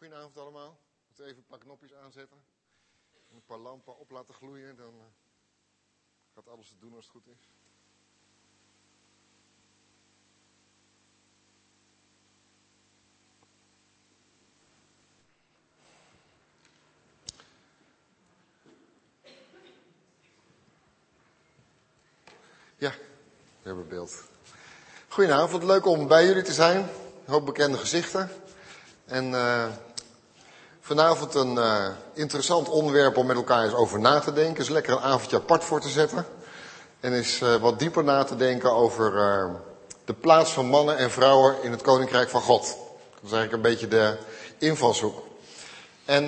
Goedenavond allemaal. Moet even een paar knopjes aanzetten. En een paar lampen op laten gloeien. Dan uh, gaat alles het doen als het goed is. Ja, we hebben beeld. Goedenavond, leuk om bij jullie te zijn. Een hoop bekende gezichten. En uh, vanavond een uh, interessant onderwerp om met elkaar eens over na te denken. Is lekker een avondje apart voor te zetten. En is uh, wat dieper na te denken over de plaats van mannen en vrouwen in het Koninkrijk van God. Dat is eigenlijk een beetje de invalshoek. En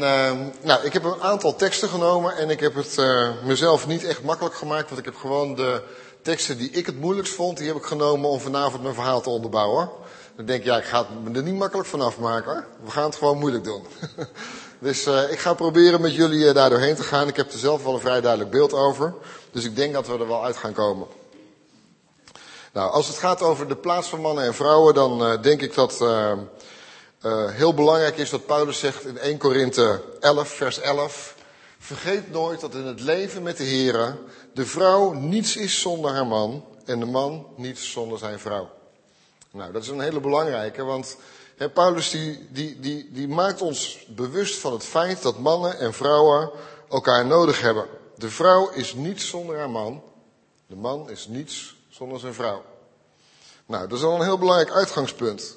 nou, ik heb een aantal teksten genomen en ik heb het mezelf niet echt makkelijk gemaakt. Want ik heb gewoon de teksten die ik het moeilijkst vond, die heb ik genomen om vanavond mijn verhaal te onderbouwen. Dan denk ik, ja, ik ga het me er niet makkelijk vanaf maken. We gaan het gewoon moeilijk doen. dus uh, ik ga proberen met jullie uh, daar doorheen te gaan. Ik heb er zelf wel een vrij duidelijk beeld over. Dus ik denk dat we er wel uit gaan komen. Nou, als het gaat over de plaats van mannen en vrouwen, dan uh, denk ik dat heel belangrijk is wat Paulus zegt in 1 Korinthe 11, vers 11. Vergeet nooit dat in het leven met de Here de vrouw niets is zonder haar man en de man niets zonder zijn vrouw. Nou, dat is een hele belangrijke, want Paulus die, die, die, maakt ons bewust van het feit dat mannen en vrouwen elkaar nodig hebben. De vrouw is niets zonder haar man, de man is niets zonder zijn vrouw. Nou, dat is al een heel belangrijk uitgangspunt.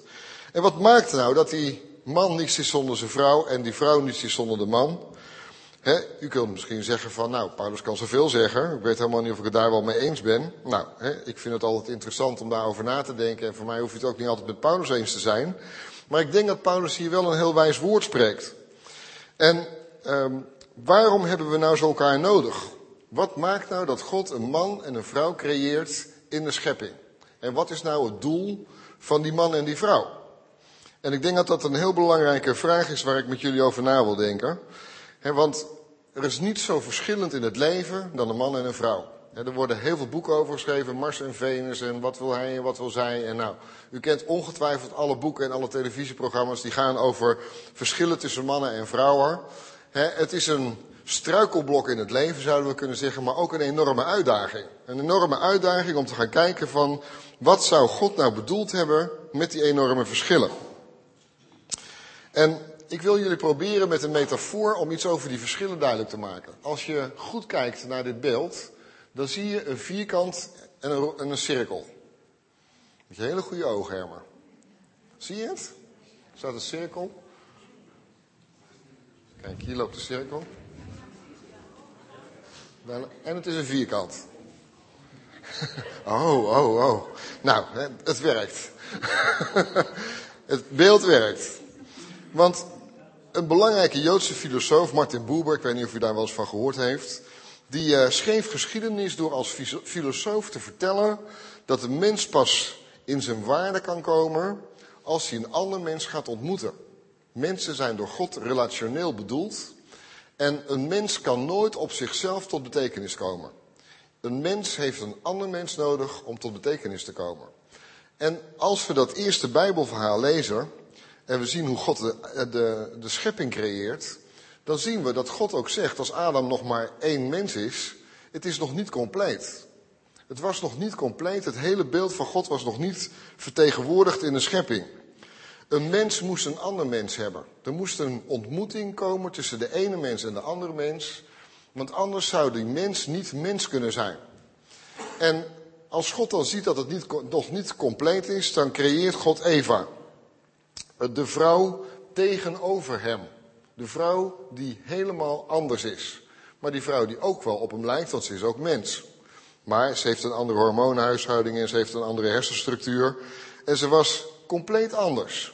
En wat maakt nou dat die man niets is zonder zijn vrouw en die vrouw niets is zonder de man? U kunt misschien zeggen van, nou, Paulus kan zoveel zeggen. Ik weet helemaal niet of ik het daar wel mee eens ben. Nou, ik vind het altijd interessant om daarover na te denken. En voor mij hoef je het ook niet altijd met Paulus eens te zijn. Maar ik denk dat Paulus hier wel een heel wijs woord spreekt. En um, waarom hebben we nou zo elkaar nodig? Wat maakt nou dat God een man en een vrouw creëert in de schepping? En wat is nou het doel van die man en die vrouw? En ik denk dat dat een heel belangrijke vraag is waar ik met jullie over na wil denken. Want er is niet zo verschillend in het leven dan een man en een vrouw. Er worden heel veel boeken over geschreven, Mars en Venus en wat wil hij en wat wil zij. En nou, u kent ongetwijfeld alle boeken en alle televisieprogramma's die gaan over verschillen tussen mannen en vrouwen. Het is een struikelblok in het leven, zouden we kunnen zeggen, maar ook een enorme uitdaging. Een enorme uitdaging om te gaan kijken van, wat zou God nou bedoeld hebben met die enorme verschillen? En ik wil jullie proberen met een metafoor om iets over die verschillen duidelijk te maken. Als je goed kijkt naar dit beeld, dan zie je een vierkant en een, en een cirkel. Met je hele goede ogen, Herman. Zie je het? Er staat een cirkel. Kijk, hier loopt de cirkel. En het is een vierkant. Oh, oh, oh. Nou, het werkt. Het beeld werkt. Want een belangrijke Joodse filosoof, Martin Buber, ik weet niet of u daar wel eens van gehoord heeft, die uh, schreef geschiedenis door als filosoof te vertellen dat een mens pas in zijn waarde kan komen als hij een ander mens gaat ontmoeten. Mensen zijn door God relationeel bedoeld en een mens kan nooit op zichzelf tot betekenis komen. Een mens heeft een ander mens nodig om tot betekenis te komen. En als we dat eerste Bijbelverhaal lezen, en we zien hoe God de, de, de schepping creëert, dan zien we dat God ook zegt, als Adam nog maar één mens is, het is nog niet compleet. Het was nog niet compleet, het hele beeld van God was nog niet vertegenwoordigd in de schepping. Een mens moest een ander mens hebben. Er moest een ontmoeting komen tussen de ene mens en de andere mens, want anders zou die mens niet mens kunnen zijn. En als God dan ziet dat het niet, nog niet compleet is, dan creëert God Eva. De vrouw tegenover hem. De vrouw die helemaal anders is. Maar die vrouw die ook wel op hem lijkt, want ze is ook mens. Maar ze heeft een andere hormoonhuishouding en ze heeft een andere hersenstructuur. En ze was compleet anders.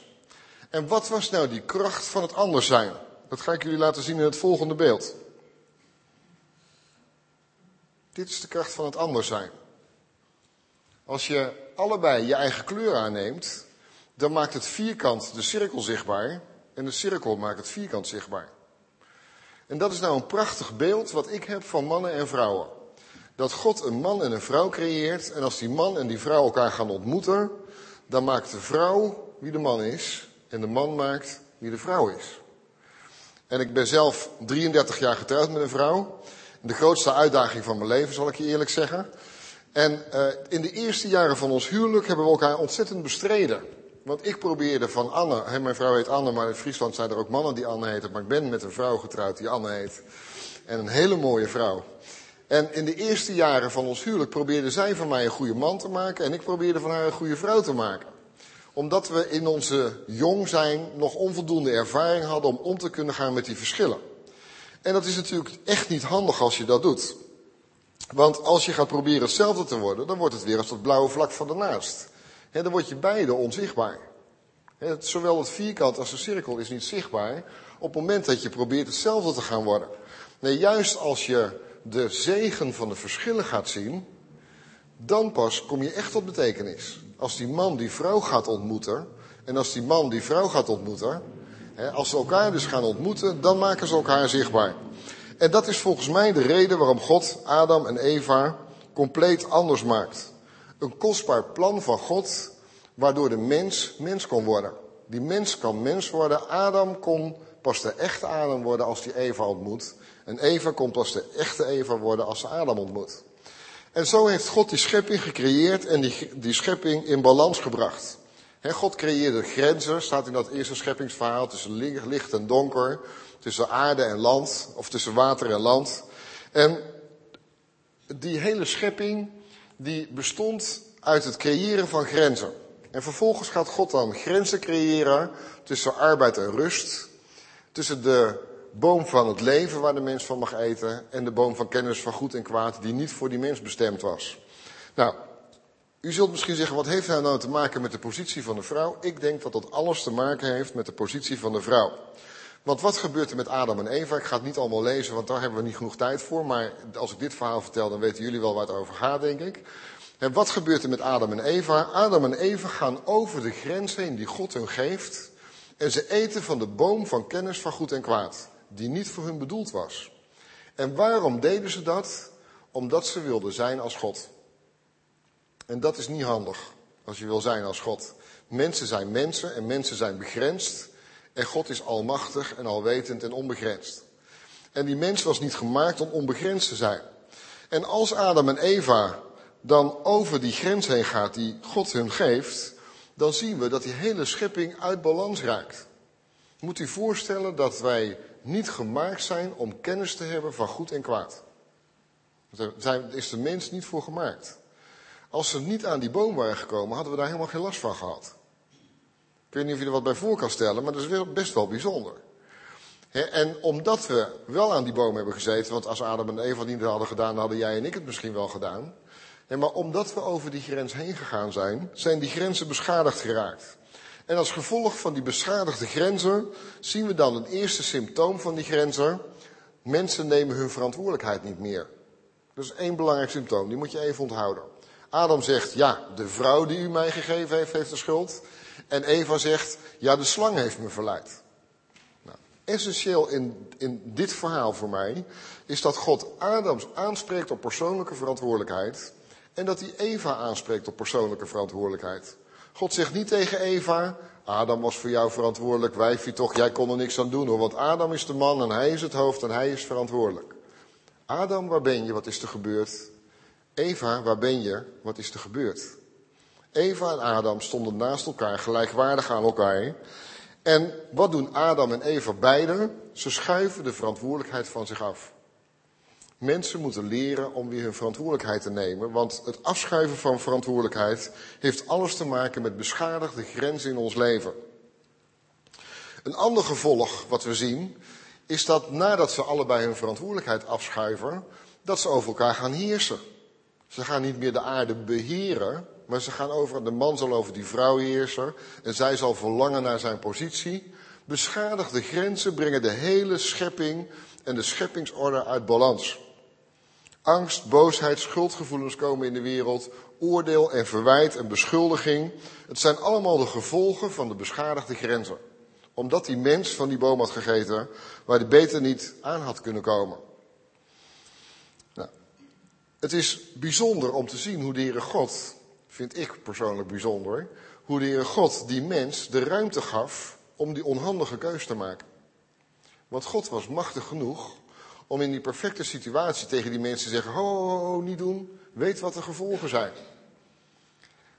En wat was nou die kracht van het anders zijn? Dat ga ik jullie laten zien in het volgende beeld. Dit is de kracht van het anders zijn. Als je allebei je eigen kleur aanneemt, dan maakt het vierkant de cirkel zichtbaar en de cirkel maakt het vierkant zichtbaar. En dat is nou een prachtig beeld wat ik heb van mannen en vrouwen. Dat God een man en een vrouw creëert en als die man en die vrouw elkaar gaan ontmoeten, dan maakt de vrouw wie de man is en de man maakt wie de vrouw is. En ik ben zelf 33 jaar getrouwd met een vrouw. De grootste uitdaging van mijn leven, zal ik je eerlijk zeggen. En uh, in de eerste jaren van ons huwelijk hebben we elkaar ontzettend bestreden. Want ik probeerde van Anne, hè, mijn vrouw heet Anne, maar in Friesland zijn er ook mannen die Anne heten. Maar ik ben met een vrouw getrouwd die Anne heet. En een hele mooie vrouw. En in de eerste jaren van ons huwelijk probeerde zij van mij een goede man te maken. En ik probeerde van haar een goede vrouw te maken. Omdat we in onze jong zijn nog onvoldoende ervaring hadden om om te kunnen gaan met die verschillen. En dat is natuurlijk echt niet handig als je dat doet. Want als je gaat proberen hetzelfde te worden, dan wordt het weer als dat blauwe vlak van daarnaast. He, dan word je beide onzichtbaar. He, zowel het vierkant als de cirkel is niet zichtbaar op het moment dat je probeert hetzelfde te gaan worden. Nee, juist als je de zegen van de verschillen gaat zien, dan pas kom je echt tot betekenis. Als die man die vrouw gaat ontmoeten, en als die man die vrouw gaat ontmoeten, als ze elkaar dus gaan ontmoeten, dan maken ze elkaar zichtbaar. En dat is volgens mij de reden waarom God Adam en Eva compleet anders maakt. Een kostbaar plan van God, waardoor de mens mens kon worden. Die mens kan mens worden. Adam kon pas de echte Adam worden als die Eva ontmoet. En Eva kon pas de echte Eva worden als ze Adam ontmoet. En zo heeft God die schepping gecreëerd en die, die schepping in balans gebracht. God creëerde grenzen, staat in dat eerste scheppingsverhaal, tussen licht en donker, tussen aarde en land, of tussen water en land. En die hele schepping, die bestond uit het creëren van grenzen. En vervolgens gaat God dan grenzen creëren tussen arbeid en rust, tussen de boom van het leven waar de mens van mag eten en de boom van kennis van goed en kwaad die niet voor die mens bestemd was. Nou, u zult misschien zeggen, wat heeft dat nou te maken met de positie van de vrouw? Ik denk dat dat alles te maken heeft met de positie van de vrouw. Want wat gebeurt er met Adam en Eva? Ik ga het niet allemaal lezen, want daar hebben we niet genoeg tijd voor. Maar als ik dit verhaal vertel, dan weten jullie wel waar het over gaat, denk ik. En wat gebeurt er met Adam en Eva? Adam en Eva gaan over de grens heen die God hun geeft. En ze eten van de boom van kennis van goed en kwaad, die niet voor hun bedoeld was. En waarom deden ze dat? Omdat ze wilden zijn als God. En dat is niet handig als je wil zijn als God. Mensen zijn mensen en mensen zijn begrensd. En God is almachtig en alwetend en onbegrensd. En die mens was niet gemaakt om onbegrensd te zijn. En als Adam en Eva dan over die grens heen gaat die God hun geeft, dan zien we dat die hele schepping uit balans raakt. Moet u voorstellen dat wij niet gemaakt zijn om kennis te hebben van goed en kwaad. Daar is de mens niet voor gemaakt. Als ze niet aan die boom waren gekomen, hadden we daar helemaal geen last van gehad. Ik weet niet of je er wat bij voor kan stellen, maar dat is best wel bijzonder. en omdat we wel aan die boom hebben gezeten, want als Adam en Eva niet hadden gedaan, hadden jij en ik het misschien wel gedaan. maar omdat we over die grens heen gegaan zijn, zijn die grenzen beschadigd geraakt. En als gevolg van die beschadigde grenzen zien we dan een eerste symptoom van die grenzen. Mensen nemen hun verantwoordelijkheid niet meer. Dat is één belangrijk symptoom, die moet je even onthouden. Adam zegt, ja, de vrouw die u mij gegeven heeft, heeft de schuld. En Eva zegt, ja, de slang heeft me verleid. Nou, essentieel in, in dit verhaal voor mij is dat God Adams aanspreekt op persoonlijke verantwoordelijkheid en dat hij Eva aanspreekt op persoonlijke verantwoordelijkheid. God zegt niet tegen Eva, Adam was voor jou verantwoordelijk, wijfje toch, jij kon er niks aan doen hoor, want Adam is de man en hij is het hoofd en hij is verantwoordelijk. Adam, waar ben je? Wat is er gebeurd? Eva, waar ben je? Wat is er gebeurd? Eva en Adam stonden naast elkaar, gelijkwaardig aan elkaar. En wat doen Adam en Eva beiden? Ze schuiven de verantwoordelijkheid van zich af. Mensen moeten leren om weer hun verantwoordelijkheid te nemen, want het afschuiven van verantwoordelijkheid heeft alles te maken met beschadigde grenzen in ons leven. Een ander gevolg wat we zien, is dat nadat ze allebei hun verantwoordelijkheid afschuiven, dat ze over elkaar gaan heersen. Ze gaan niet meer de aarde beheren, maar ze gaan over, de man zal over die vrouw heersen en zij zal verlangen naar zijn positie. Beschadigde grenzen brengen de hele schepping en de scheppingsorde uit balans. Angst, boosheid, schuldgevoelens komen in de wereld, oordeel en verwijt en beschuldiging. Het zijn allemaal de gevolgen van de beschadigde grenzen. Omdat die mens van die boom had gegeten waar hij beter niet aan had kunnen komen. Nou, het is bijzonder om te zien hoe de Heere God vind ik persoonlijk bijzonder, hoe de Heer God die mens de ruimte gaf om die onhandige keus te maken. Want God was machtig genoeg om in die perfecte situatie tegen die mensen te zeggen: ho, niet doen, weet wat de gevolgen zijn.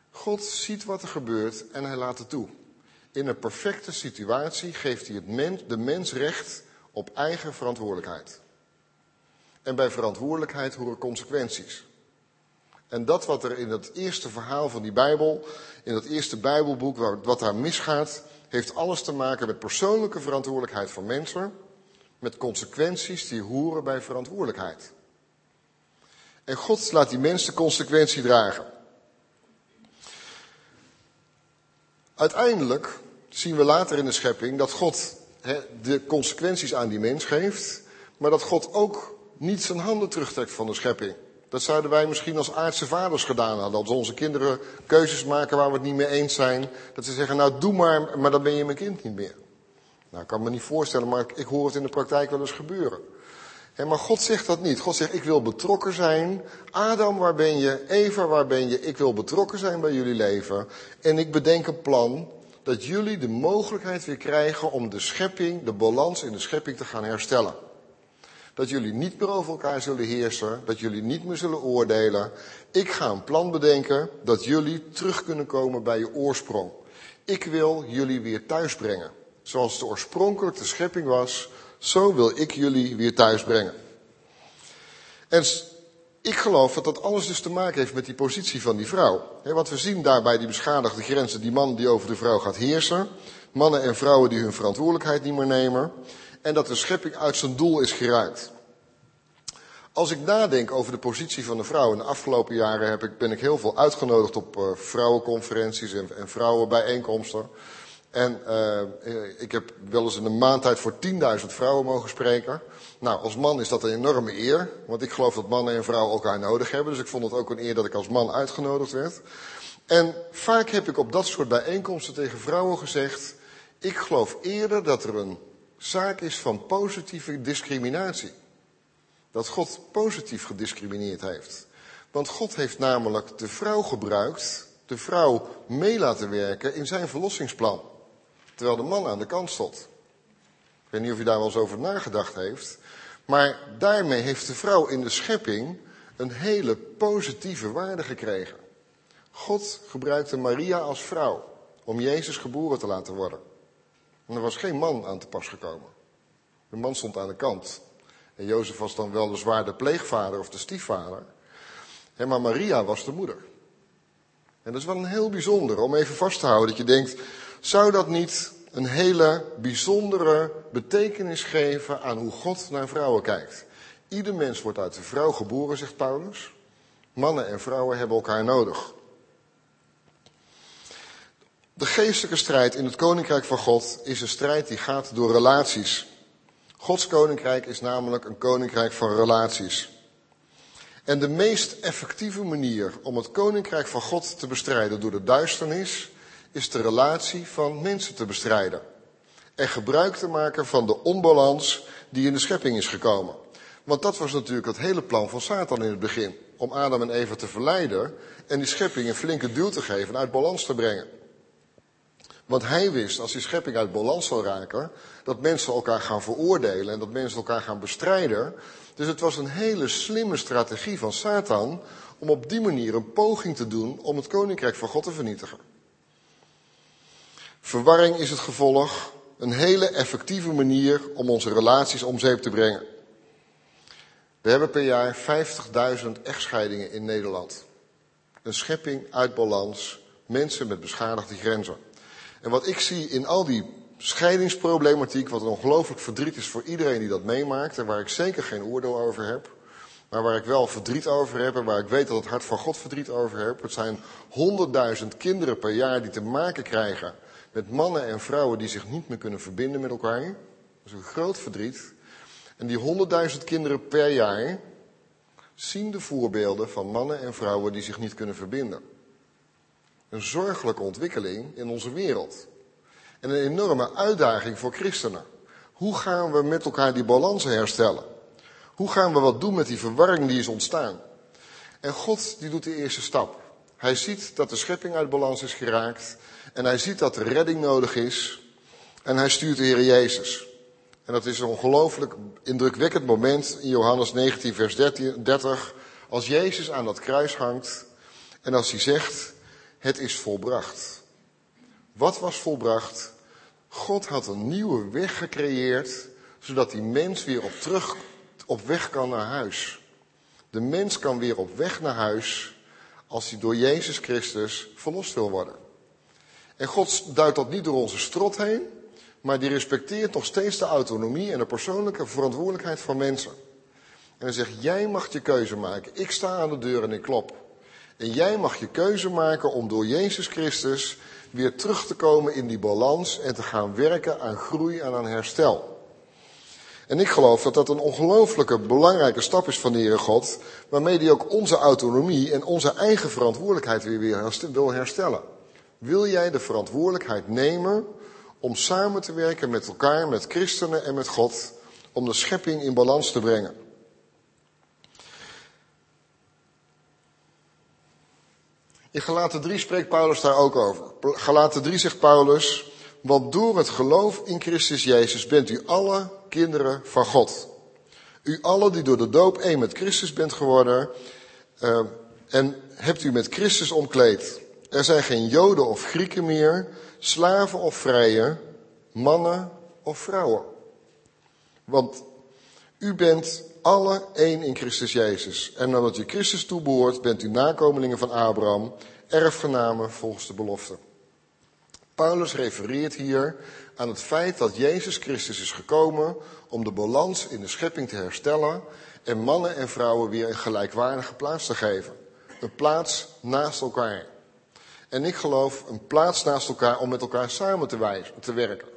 God ziet wat er gebeurt en hij laat het toe. In een perfecte situatie geeft hij het mens, de mens recht op eigen verantwoordelijkheid. En bij verantwoordelijkheid horen consequenties. En dat wat er in het eerste verhaal van die Bijbel, in dat eerste Bijbelboek, wat daar misgaat, heeft alles te maken met persoonlijke verantwoordelijkheid van mensen, met consequenties die horen bij verantwoordelijkheid. En God laat die mensen consequentie dragen. Uiteindelijk zien we later in de schepping dat God de consequenties aan die mens geeft, maar dat God ook niet zijn handen terugtrekt van de schepping. Dat zouden wij misschien als aardse vaders gedaan hadden. Als onze kinderen keuzes maken waar we het niet mee eens zijn. Dat ze zeggen, nou doe maar, maar dan ben je mijn kind niet meer. Nou, ik kan me niet voorstellen, maar ik hoor het in de praktijk wel eens gebeuren. maar God zegt dat niet. God zegt, ik wil betrokken zijn. Adam, waar ben je? Eva, waar ben je? Ik wil betrokken zijn bij jullie leven. En ik bedenk een plan dat jullie de mogelijkheid weer krijgen om de schepping, de balans in de schepping te gaan herstellen. Dat jullie niet meer over elkaar zullen heersen, dat jullie niet meer zullen oordelen. Ik ga een plan bedenken dat jullie terug kunnen komen bij je oorsprong. Ik wil jullie weer thuis brengen. Zoals de oorspronkelijk de schepping was, zo wil ik jullie weer thuis brengen. En ik geloof dat dat alles dus te maken heeft met die positie van die vrouw. Want we zien daarbij die beschadigde grenzen, die man die over de vrouw gaat heersen. Mannen en vrouwen die hun verantwoordelijkheid niet meer nemen. En dat de schepping uit zijn doel is geraakt. Als ik nadenk over de positie van de vrouw, in de afgelopen jaren heb ik, ben ik heel veel uitgenodigd op uh, vrouwenconferenties en, en vrouwenbijeenkomsten. En uh, ik heb wel eens in een maand tijd voor 10.000 vrouwen mogen spreken. Nou, als man is dat een enorme eer, want ik geloof dat mannen en vrouwen elkaar nodig hebben. Dus ik vond het ook een eer dat ik als man uitgenodigd werd. En vaak heb ik op dat soort bijeenkomsten tegen vrouwen gezegd, ik geloof eerder dat er een zaak is van positieve discriminatie. Dat God positief gediscrimineerd heeft. Want God heeft namelijk de vrouw gebruikt, de vrouw mee laten werken in zijn verlossingsplan. Terwijl de man aan de kant stond. Ik weet niet of u daar wel eens over nagedacht heeft. Maar daarmee heeft de vrouw in de schepping een hele positieve waarde gekregen. God gebruikte Maria als vrouw om Jezus geboren te laten worden. En er was geen man aan te pas gekomen. De man stond aan de kant. En Jozef was dan wel de pleegvader of de stiefvader. Maar Maria was de moeder. En dat is wel een heel bijzonder om even vast te houden dat je denkt, zou dat niet een hele bijzondere betekenis geven aan hoe God naar vrouwen kijkt? Ieder mens wordt uit de vrouw geboren, zegt Paulus. Mannen en vrouwen hebben elkaar nodig. De geestelijke strijd in het koninkrijk van God is een strijd die gaat door relaties. Gods koninkrijk is namelijk een koninkrijk van relaties. En de meest effectieve manier om het koninkrijk van God te bestrijden door de duisternis is de relatie van mensen te bestrijden. En gebruik te maken van de onbalans die in de schepping is gekomen. Want dat was natuurlijk het hele plan van Satan in het begin. Om Adam en Eva te verleiden en die schepping een flinke duw te geven en uit balans te brengen. Want hij wist, als die schepping uit balans zal raken, dat mensen elkaar gaan veroordelen en dat mensen elkaar gaan bestrijden. Dus het was een hele slimme strategie van Satan om op die manier een poging te doen om het koninkrijk van God te vernietigen. Verwarring is het gevolg, een hele effectieve manier om onze relaties om zeep te brengen. We hebben per jaar 50.000 echtscheidingen in Nederland. Een schepping uit balans, mensen met beschadigde grenzen. En wat ik zie in al die scheidingsproblematiek, wat een ongelooflijk verdriet is voor iedereen die dat meemaakt, en waar ik zeker geen oordeel over heb, maar waar ik wel verdriet over heb en waar ik weet dat het hart van God verdriet over heb. Het zijn honderdduizend kinderen per jaar die te maken krijgen met mannen en vrouwen die zich niet meer kunnen verbinden met elkaar. Dat is een groot verdriet. En die honderdduizend kinderen per jaar zien de voorbeelden van mannen en vrouwen die zich niet kunnen verbinden. Een zorgelijke ontwikkeling in onze wereld. En een enorme uitdaging voor christenen. Hoe gaan we met elkaar die balans herstellen? Hoe gaan we wat doen met die verwarring die is ontstaan? En God die doet de eerste stap. Hij ziet dat de schepping uit balans is geraakt. En hij ziet dat er redding nodig is. En hij stuurt de Heer Jezus. En dat is een ongelooflijk indrukwekkend moment in Johannes 19, vers 30, als Jezus aan dat kruis hangt en als hij zegt, het is volbracht. Wat was volbracht? God had een nieuwe weg gecreëerd, zodat die mens weer op terug op weg kan naar huis. De mens kan weer op weg naar huis als hij door Jezus Christus verlost wil worden. En God duidt dat niet door onze strot heen, maar die respecteert nog steeds de autonomie en de persoonlijke verantwoordelijkheid van mensen. En hij zegt, jij mag je keuze maken. Ik sta aan de deur en ik klop. En jij mag je keuze maken om door Jezus Christus weer terug te komen in die balans en te gaan werken aan groei en aan herstel. En ik geloof dat dat een ongelooflijke belangrijke stap is van de Heere God, waarmee hij ook onze autonomie en onze eigen verantwoordelijkheid weer, weer wil herstellen. Wil jij de verantwoordelijkheid nemen om samen te werken met elkaar, met christenen en met God, om de schepping in balans te brengen? In Galaten 3 spreekt Paulus daar ook over. Galaten 3 zegt Paulus, want door het geloof in Christus Jezus bent u alle kinderen van God. U allen die door de doop één met Christus bent geworden uh, en hebt u met Christus omkleed. Er zijn geen Joden of Grieken meer, slaven of vrije, mannen of vrouwen. Want u bent alle één in Christus Jezus. En omdat u Christus toebehoort, bent u nakomelingen van Abraham, erfgenamen volgens de belofte. Paulus refereert hier aan het feit dat Jezus Christus is gekomen om de balans in de schepping te herstellen en mannen en vrouwen weer een gelijkwaardige plaats te geven. Een plaats naast elkaar. En ik geloof een plaats naast elkaar om met elkaar samen te, wijzen, te werken.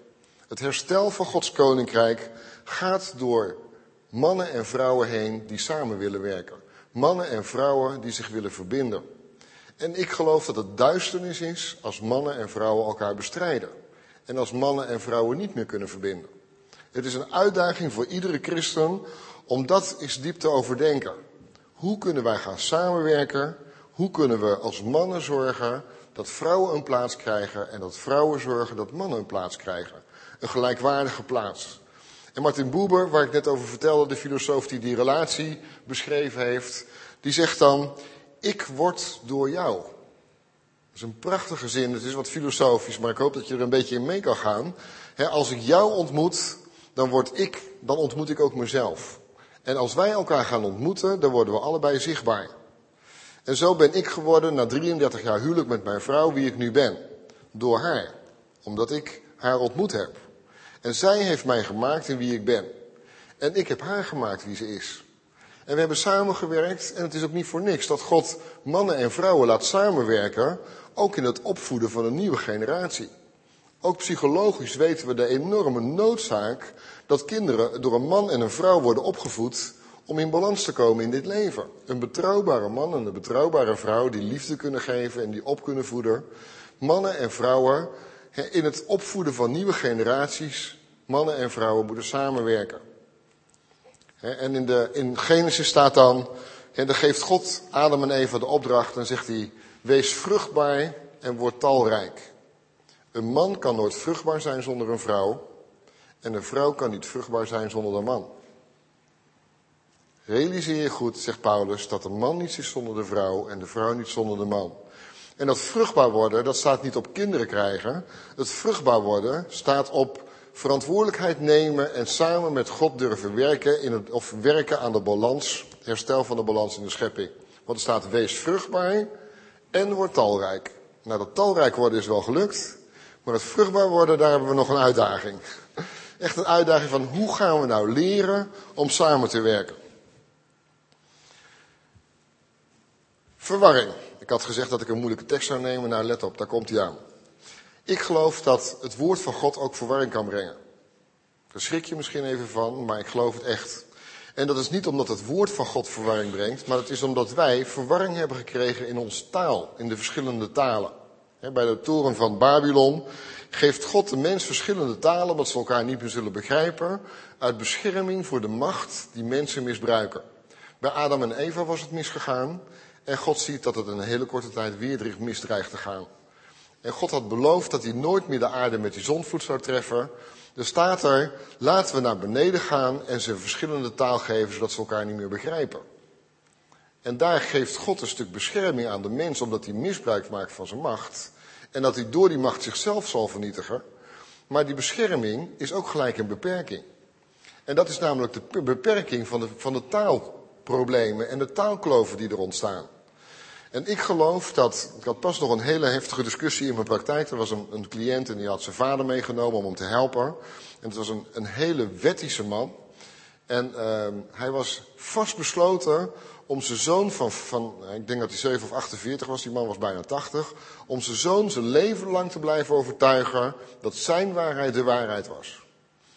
Het herstel van Gods koninkrijk gaat door mannen en vrouwen heen die samen willen werken. Mannen en vrouwen die zich willen verbinden. En ik geloof dat het duisternis is als mannen en vrouwen elkaar bestrijden. En als mannen en vrouwen niet meer kunnen verbinden. Het is een uitdaging voor iedere christen om dat eens diep te overdenken. Hoe kunnen wij gaan samenwerken? Hoe kunnen we als mannen zorgen dat vrouwen een plaats krijgen en dat vrouwen zorgen dat mannen een plaats krijgen? Een gelijkwaardige plaats. En Martin Buber, waar ik net over vertelde, de filosoof die die relatie beschreven heeft, die zegt dan, ik word door jou. Dat is een prachtige zin, het is wat filosofisch, maar ik hoop dat je er een beetje in mee kan gaan. als ik jou ontmoet, dan, word ik, dan ontmoet ik ook mezelf. En als wij elkaar gaan ontmoeten, dan worden we allebei zichtbaar. En zo ben ik geworden, na 33 jaar huwelijk met mijn vrouw, wie ik nu ben. Door haar. Omdat ik haar ontmoet heb. En zij heeft mij gemaakt in wie ik ben. En ik heb haar gemaakt wie ze is. En we hebben samengewerkt, en het is ook niet voor niks dat God mannen en vrouwen laat samenwerken, ook in het opvoeden van een nieuwe generatie. Ook psychologisch weten we de enorme noodzaak dat kinderen door een man en een vrouw worden opgevoed om in balans te komen in dit leven. Een betrouwbare man en een betrouwbare vrouw die liefde kunnen geven en die op kunnen voeden. Mannen en vrouwen in het opvoeden van nieuwe generaties, mannen en vrouwen moeten samenwerken. En in, de, in Genesis staat dan, en dan geeft God Adam en Eva de opdracht en zegt hij, wees vruchtbaar en word talrijk. Een man kan nooit vruchtbaar zijn zonder een vrouw en een vrouw kan niet vruchtbaar zijn zonder een man. Realiseer je goed, zegt Paulus, dat de man niets is zonder de vrouw en de vrouw niet zonder de man. En dat vruchtbaar worden, dat staat niet op kinderen krijgen. Het vruchtbaar worden staat op verantwoordelijkheid nemen en samen met God durven werken, in het, of werken aan de balans, herstel van de balans in de schepping. Want er staat, wees vruchtbaar en word talrijk. Nou, dat talrijk worden is wel gelukt, maar het vruchtbaar worden, daar hebben we nog een uitdaging. Echt een uitdaging van hoe gaan we nou leren om samen te werken. Verwarring. Ik had gezegd dat ik een moeilijke tekst zou nemen. Nou, let op, daar komt hij aan. Ik geloof dat het woord van God ook verwarring kan brengen. Daar schrik je misschien even van, maar ik geloof het echt. En dat is niet omdat het woord van God verwarring brengt, maar het is omdat wij verwarring hebben gekregen in onze taal, in de verschillende talen. Bij de toren van Babylon geeft God de mens verschillende talen, omdat ze elkaar niet meer zullen begrijpen, uit bescherming voor de macht die mensen misbruiken. Bij Adam en Eva was het misgegaan en God ziet dat het een hele korte tijd weer misdreigt te gaan. En God had beloofd dat hij nooit meer de aarde met die zonvloed zou treffen. Er staat er, laten we naar beneden gaan en ze verschillende taal geven, zodat ze elkaar niet meer begrijpen. En daar geeft God een stuk bescherming aan de mens, omdat hij misbruik maakt van zijn macht. En dat hij door die macht zichzelf zal vernietigen. Maar die bescherming is ook gelijk een beperking. En dat is namelijk de beperking van de, van de taalproblemen en de taalkloven die er ontstaan. En ik geloof dat, ik had pas nog een hele heftige discussie in mijn praktijk. Er was een, een cliënt en die had zijn vader meegenomen om hem te helpen. En het was een, een hele wettische man. En uh, hij was vastbesloten om zijn zoon van, van, ik denk dat hij 7 of 48 was, die man was bijna 80, om zijn zoon zijn leven lang te blijven overtuigen dat zijn waarheid de waarheid was.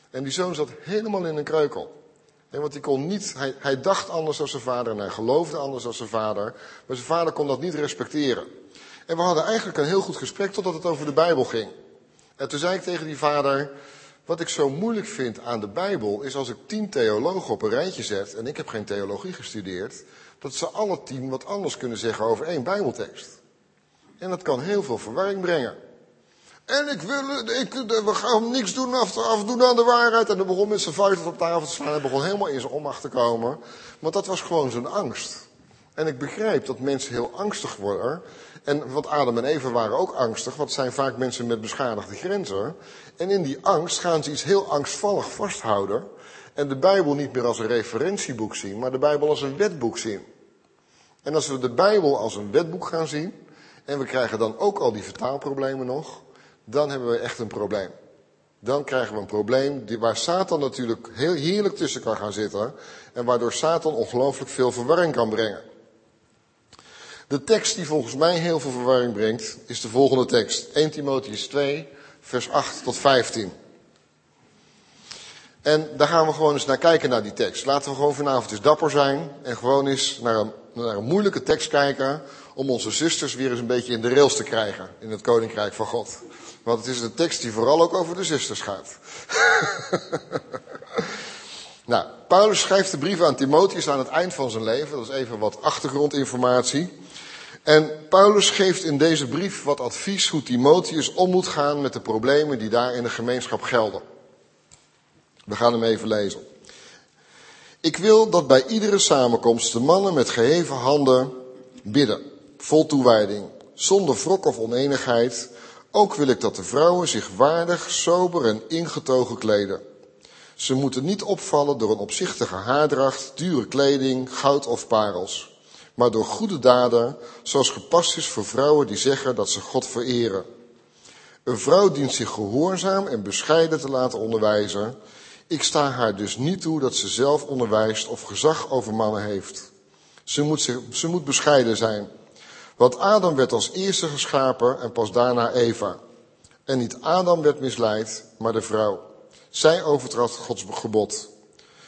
En die zoon zat helemaal in een kreukel. Want hij, kon niet, hij, hij dacht anders dan zijn vader en hij geloofde anders dan zijn vader, maar zijn vader kon dat niet respecteren. En we hadden eigenlijk een heel goed gesprek totdat het over de Bijbel ging. En toen zei ik tegen die vader, wat ik zo moeilijk vind aan de Bijbel is als ik tien theologen op een rijtje zet, en ik heb geen theologie gestudeerd, dat ze alle tien wat anders kunnen zeggen over één Bijbeltekst. En dat kan heel veel verwarring brengen. En ik wil, ik, we gaan niks doen af, afdoen aan de waarheid. En dan begon met zijn vuist op tafel te slaan. Hij begon helemaal in zijn onmacht te komen. Want dat was gewoon zijn angst. En ik begrijp dat mensen heel angstig worden. En want Adam en Eva waren ook angstig, want zijn vaak mensen met beschadigde grenzen. En in die angst gaan ze iets heel angstvallig vasthouden. En de Bijbel niet meer als een referentieboek zien, maar de Bijbel als een wetboek zien. En als we de Bijbel als een wetboek gaan zien, en we krijgen dan ook al die vertaalproblemen nog, dan hebben we echt een probleem. Dan krijgen we een probleem waar Satan natuurlijk heel heerlijk tussen kan gaan zitten. En waardoor Satan ongelooflijk veel verwarring kan brengen. De tekst die volgens mij heel veel verwarring brengt, is de volgende tekst. 1 Timotheus 2, vers 8 tot 15. En daar gaan we gewoon eens naar kijken naar die tekst. Laten we gewoon vanavond eens dapper zijn en gewoon eens naar een, naar een moeilijke tekst kijken om onze zusters weer eens een beetje in de rails te krijgen in het koninkrijk van God. Want het is een tekst die vooral ook over de zusters gaat. nou, Paulus schrijft de brief aan Timotheus aan het eind van zijn leven. Dat is even wat achtergrondinformatie. En Paulus geeft in deze brief wat advies hoe Timotheus om moet gaan met de problemen die daar in de gemeenschap gelden. We gaan hem even lezen. Ik wil dat bij iedere samenkomst de mannen met geheven handen bidden, vol toewijding, zonder wrok of oneenigheid. Ook wil ik dat de vrouwen zich waardig, sober en ingetogen kleden. Ze moeten niet opvallen door een opzichtige haardracht, dure kleding, goud of parels maar door goede daden, zoals gepast is voor vrouwen die zeggen dat ze God vereren. Een vrouw dient zich gehoorzaam en bescheiden te laten onderwijzen. Ik sta haar dus niet toe dat ze zelf onderwijst of gezag over mannen heeft. Ze moet, zich, ze moet bescheiden zijn. Want Adam werd als eerste geschapen en pas daarna Eva. En niet Adam werd misleid, maar de vrouw. Zij overtrad Gods gebod.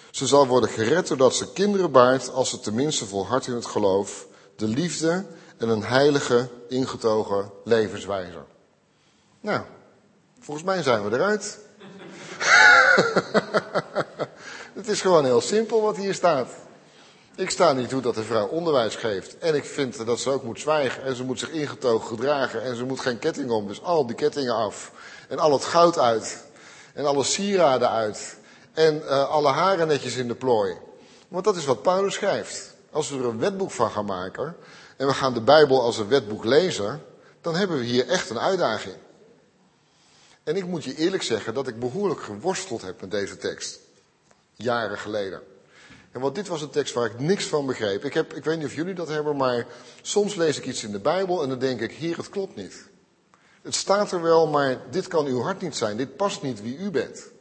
Ze zal worden gered doordat ze kinderen baart als ze tenminste volhardt in het geloof, de liefde en een heilige, ingetogen levenswijze. Nou, volgens mij zijn we eruit. het is gewoon heel simpel wat hier staat. Ik sta niet toe dat de vrouw onderwijs geeft. En ik vind dat ze ook moet zwijgen. En ze moet zich ingetogen gedragen. En ze moet geen ketting om. Dus al die kettingen af. En al het goud uit. En alle sieraden uit en uh, alle haren netjes in de plooi. Want dat is wat Paulus schrijft. Als we er een wetboek van gaan maken en we gaan de Bijbel als een wetboek lezen, dan hebben we hier echt een uitdaging. En ik moet je eerlijk zeggen dat ik behoorlijk geworsteld heb met deze tekst. Jaren geleden. En want dit was een tekst waar ik niks van begreep. Ik, heb, ik weet niet of jullie dat hebben, maar soms lees ik iets in de Bijbel en dan denk ik, hier, het klopt niet. Het staat er wel, maar dit kan uw hart niet zijn. Dit past niet wie u bent.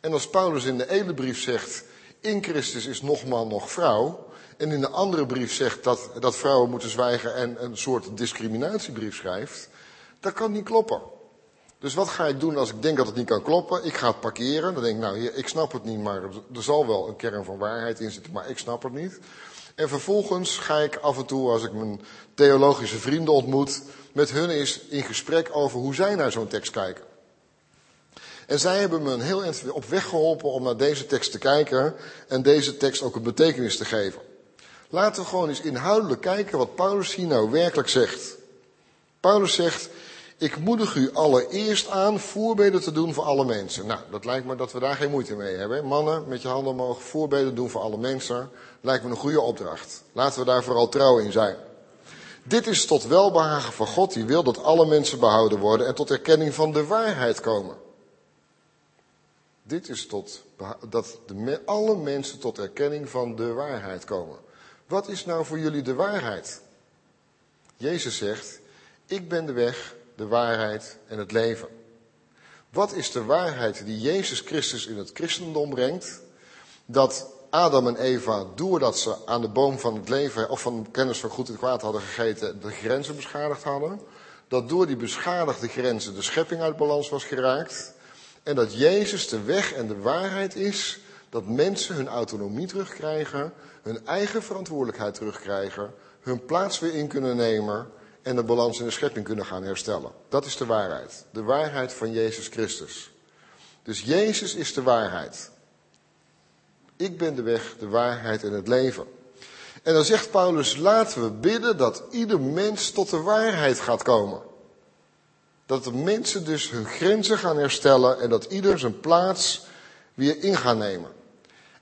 En als Paulus in de ene brief zegt, in Christus is nog man, nog vrouw. En in de andere brief zegt dat, dat vrouwen moeten zwijgen en een soort discriminatiebrief schrijft. Dat kan niet kloppen. Dus wat ga ik doen als ik denk dat het niet kan kloppen? Ik ga het parkeren. Dan denk ik, nou, ik snap het niet, maar er zal wel een kern van waarheid in zitten, maar ik snap het niet. En vervolgens ga ik af en toe, als ik mijn theologische vrienden ontmoet, met hun eens in gesprek over hoe zij naar zo'n tekst kijken. En zij hebben me een heel eind op weg geholpen om naar deze tekst te kijken en deze tekst ook een betekenis te geven. Laten we gewoon eens inhoudelijk kijken wat Paulus hier nou werkelijk zegt. Paulus zegt, ik moedig u allereerst aan voorbeden te doen voor alle mensen. Nou, dat lijkt me dat we daar geen moeite mee hebben. Mannen, met je handen omhoog, voorbeden doen voor alle mensen. Lijkt me een goede opdracht. Laten we daar vooral trouw in zijn. Dit is tot welbehagen van God, die wil dat alle mensen behouden worden en tot erkenning van de waarheid komen. Dit is tot, dat de, alle mensen tot erkenning van de waarheid komen. Wat is nou voor jullie de waarheid? Jezus zegt, ik ben de weg, de waarheid en het leven. Wat is de waarheid die Jezus Christus in het christendom brengt? Dat Adam en Eva, doordat ze aan de boom van het leven of van kennis van goed en kwaad hadden gegeten, de grenzen beschadigd hadden. Dat door die beschadigde grenzen de schepping uit balans was geraakt. En dat Jezus de weg en de waarheid is dat mensen hun autonomie terugkrijgen, hun eigen verantwoordelijkheid terugkrijgen, hun plaats weer in kunnen nemen en de balans in de schepping kunnen gaan herstellen. Dat is de waarheid. De waarheid van Jezus Christus. Dus Jezus is de waarheid. Ik ben de weg, de waarheid en het leven. En dan zegt Paulus, laten we bidden dat ieder mens tot de waarheid gaat komen. Dat de mensen dus hun grenzen gaan herstellen en dat ieder zijn plaats weer in gaat nemen.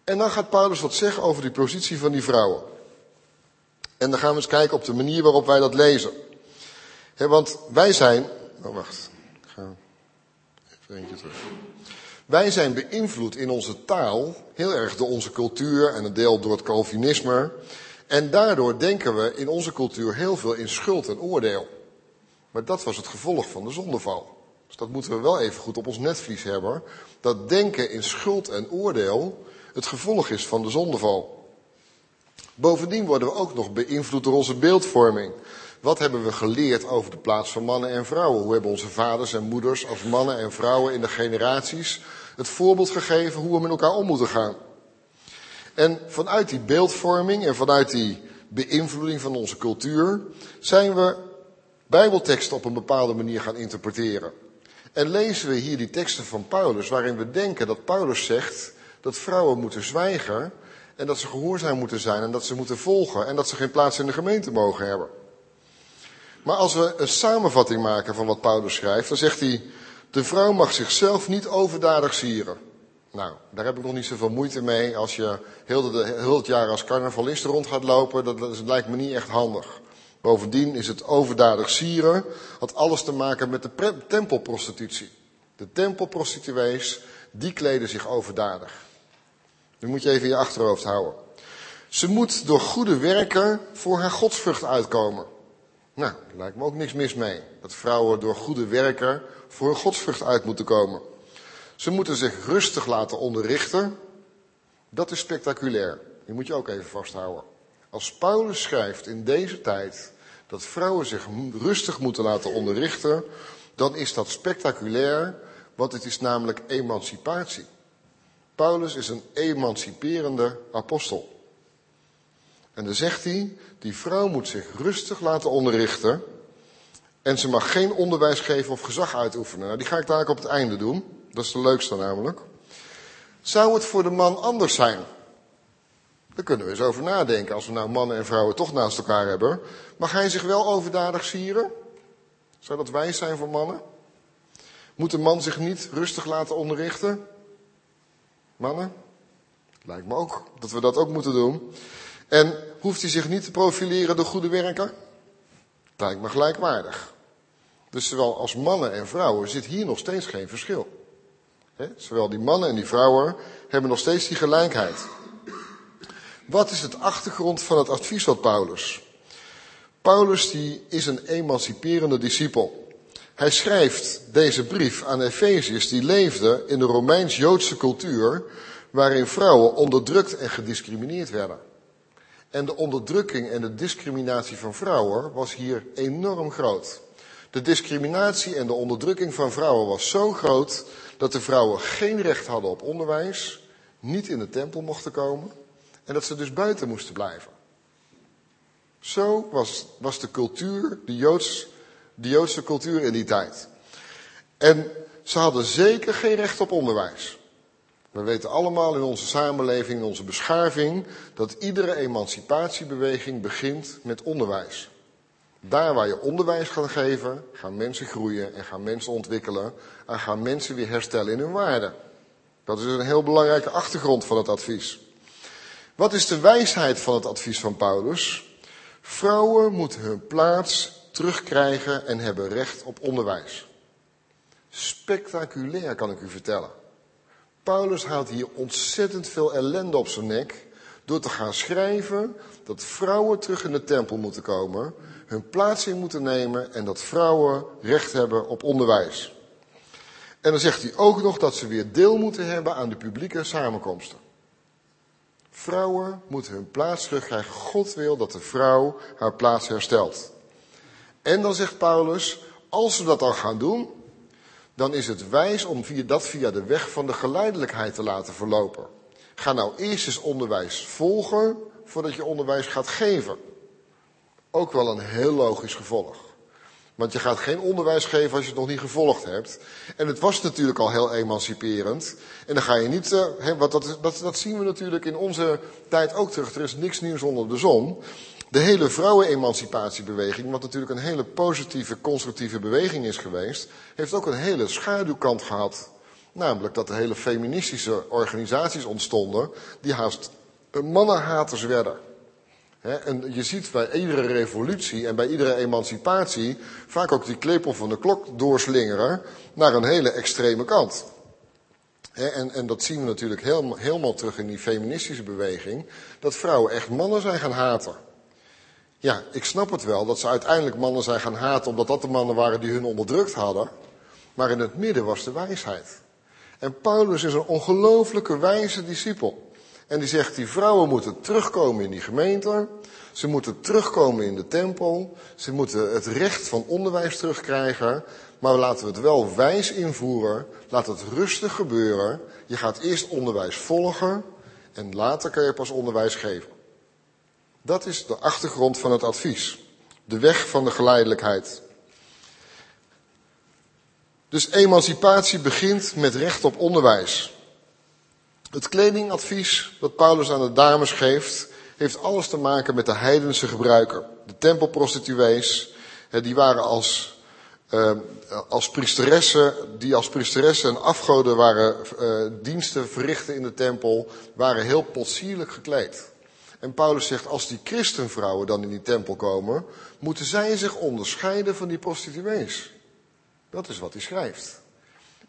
En dan gaat Paulus wat zeggen over die positie van die vrouwen. En dan gaan we eens kijken op de manier waarop wij dat lezen. Want wij zijn. Oh, wacht. Ik ga even eentje terug. Wij zijn beïnvloed in onze taal heel erg door onze cultuur en een deel door het Calvinisme. En daardoor denken we in onze cultuur heel veel in schuld en oordeel. Maar dat was het gevolg van de zondeval. Dus dat moeten we wel even goed op ons netvlies hebben. Dat denken in schuld en oordeel het gevolg is van de zondeval. Bovendien worden we ook nog beïnvloed door onze beeldvorming. Wat hebben we geleerd over de plaats van mannen en vrouwen? Hoe hebben onze vaders en moeders als mannen en vrouwen in de generaties het voorbeeld gegeven hoe we met elkaar om moeten gaan? En vanuit die beeldvorming en vanuit die beïnvloeding van onze cultuur zijn we Bijbelteksten op een bepaalde manier gaan interpreteren. En lezen we hier die teksten van Paulus, waarin we denken dat Paulus zegt dat vrouwen moeten zwijgen en dat ze gehoorzaam moeten zijn en dat ze moeten volgen en dat ze geen plaats in de gemeente mogen hebben. Maar als we een samenvatting maken van wat Paulus schrijft, dan zegt hij, de vrouw mag zichzelf niet overdadig sieren. Nou, daar heb ik nog niet zoveel moeite mee. Als je heel, de, heel het jaar als carnavalist rond gaat lopen, dat, lijkt me niet echt handig. Bovendien is het overdadig sieren, had alles te maken met de tempelprostitutie. De tempelprostituees, die kleden zich overdadig. Dat moet je even je achterhoofd houden. Ze moet door goede werken voor haar godsvrucht uitkomen. Nou, daar lijkt me ook niks mis mee. Dat vrouwen door goede werken voor hun godsvrucht uit moeten komen. Ze moeten zich rustig laten onderrichten. Dat is spectaculair. Die moet je ook even vasthouden. Als Paulus schrijft in deze tijd dat vrouwen zich rustig moeten laten onderrichten, dan is dat spectaculair, want het is namelijk emancipatie. Paulus is een emanciperende apostel. En dan zegt hij, die vrouw moet zich rustig laten onderrichten en ze mag geen onderwijs geven of gezag uitoefenen. Nou, die ga ik daar op het einde doen. Dat is de leukste namelijk. Zou het voor de man anders zijn? Daar kunnen we eens over nadenken. Als we nou mannen en vrouwen toch naast elkaar hebben. Mag hij zich wel overdadig sieren? Zou dat wijs zijn voor mannen? Moet een man zich niet rustig laten onderrichten? Mannen? Lijkt me ook dat we dat ook moeten doen. En hoeft hij zich niet te profileren door goede werken? Lijkt me gelijkwaardig. Dus zowel als mannen en vrouwen zit hier nog steeds geen verschil. zowel die mannen en die vrouwen hebben nog steeds die gelijkheid. Wat is het achtergrond van het advies van Paulus? Paulus die is een emanciperende discipel. Hij schrijft deze brief aan Efeziërs die leefden in de Romeins-Joodse cultuur waarin vrouwen onderdrukt en gediscrimineerd werden. En de onderdrukking en de discriminatie van vrouwen was hier enorm groot. De discriminatie en de onderdrukking van vrouwen was zo groot dat de vrouwen geen recht hadden op onderwijs, niet in de tempel mochten komen en dat ze dus buiten moesten blijven. Zo was, was de cultuur, de, Joods, de Joodse cultuur in die tijd. En ze hadden zeker geen recht op onderwijs. We weten allemaal in onze samenleving, in onze beschaving, dat iedere emancipatiebeweging begint met onderwijs. Daar waar je onderwijs gaat geven, gaan mensen groeien en gaan mensen ontwikkelen en gaan mensen weer herstellen in hun waarde. Dat is een heel belangrijke achtergrond van het advies. Wat is de wijsheid van het advies van Paulus? Vrouwen moeten hun plaats terugkrijgen en hebben recht op onderwijs. Spectaculair kan ik u vertellen. Paulus haalt hier ontzettend veel ellende op zijn nek door te gaan schrijven dat vrouwen terug in de tempel moeten komen, hun plaats in moeten nemen en dat vrouwen recht hebben op onderwijs. En dan zegt hij ook nog dat ze weer deel moeten hebben aan de publieke samenkomsten. Vrouwen moeten hun plaats terugkrijgen. God wil dat de vrouw haar plaats herstelt. En dan zegt Paulus, als we dat dan gaan doen, dan is het wijs om via, dat via de weg van de geleidelijkheid te laten verlopen. Ga nou eerst eens onderwijs volgen voordat je onderwijs gaat geven. Ook wel een heel logisch gevolg. Want je gaat geen onderwijs geven als je het nog niet gevolgd hebt. En het was natuurlijk al heel emanciperend. En dan ga je niet, want dat, dat, dat zien we natuurlijk in onze tijd ook terug. Er is niks nieuws onder de zon. De hele vrouwenemancipatiebeweging, wat natuurlijk een hele positieve, constructieve beweging is geweest, heeft ook een hele schaduwkant gehad. Namelijk dat er hele feministische organisaties ontstonden die haast mannenhaters werden. en je ziet bij iedere revolutie en bij iedere emancipatie vaak ook die klepel van de klok doorslingeren naar een hele extreme kant. en, en, dat zien we natuurlijk helemaal terug in die feministische beweging, dat vrouwen echt mannen zijn gaan haten. Ja, ik snap het wel dat ze uiteindelijk mannen zijn gaan haten omdat dat de mannen waren die hun onderdrukt hadden. Maar in het midden was de wijsheid. En Paulus is een ongelooflijke wijze discipel. En die zegt, die vrouwen moeten terugkomen in die gemeente. Ze moeten terugkomen in de tempel. Ze moeten het recht van onderwijs terugkrijgen. Maar laten we het wel wijs invoeren. Laat het rustig gebeuren. Je gaat eerst onderwijs volgen. En later kan je pas onderwijs geven. Dat is de achtergrond van het advies. De weg van de geleidelijkheid. Dus emancipatie begint met recht op onderwijs. Het kledingadvies dat Paulus aan de dames geeft, heeft alles te maken met de heidense gebruiken. De tempelprostituees, die waren als, uh, als priesteressen, die als priesteressen en afgoden waren, uh, diensten verrichten in de tempel, waren heel potsierlijk gekleed. En Paulus zegt, als die christenvrouwen dan in die tempel komen, moeten zij zich onderscheiden van die prostituees. Dat is wat hij schrijft.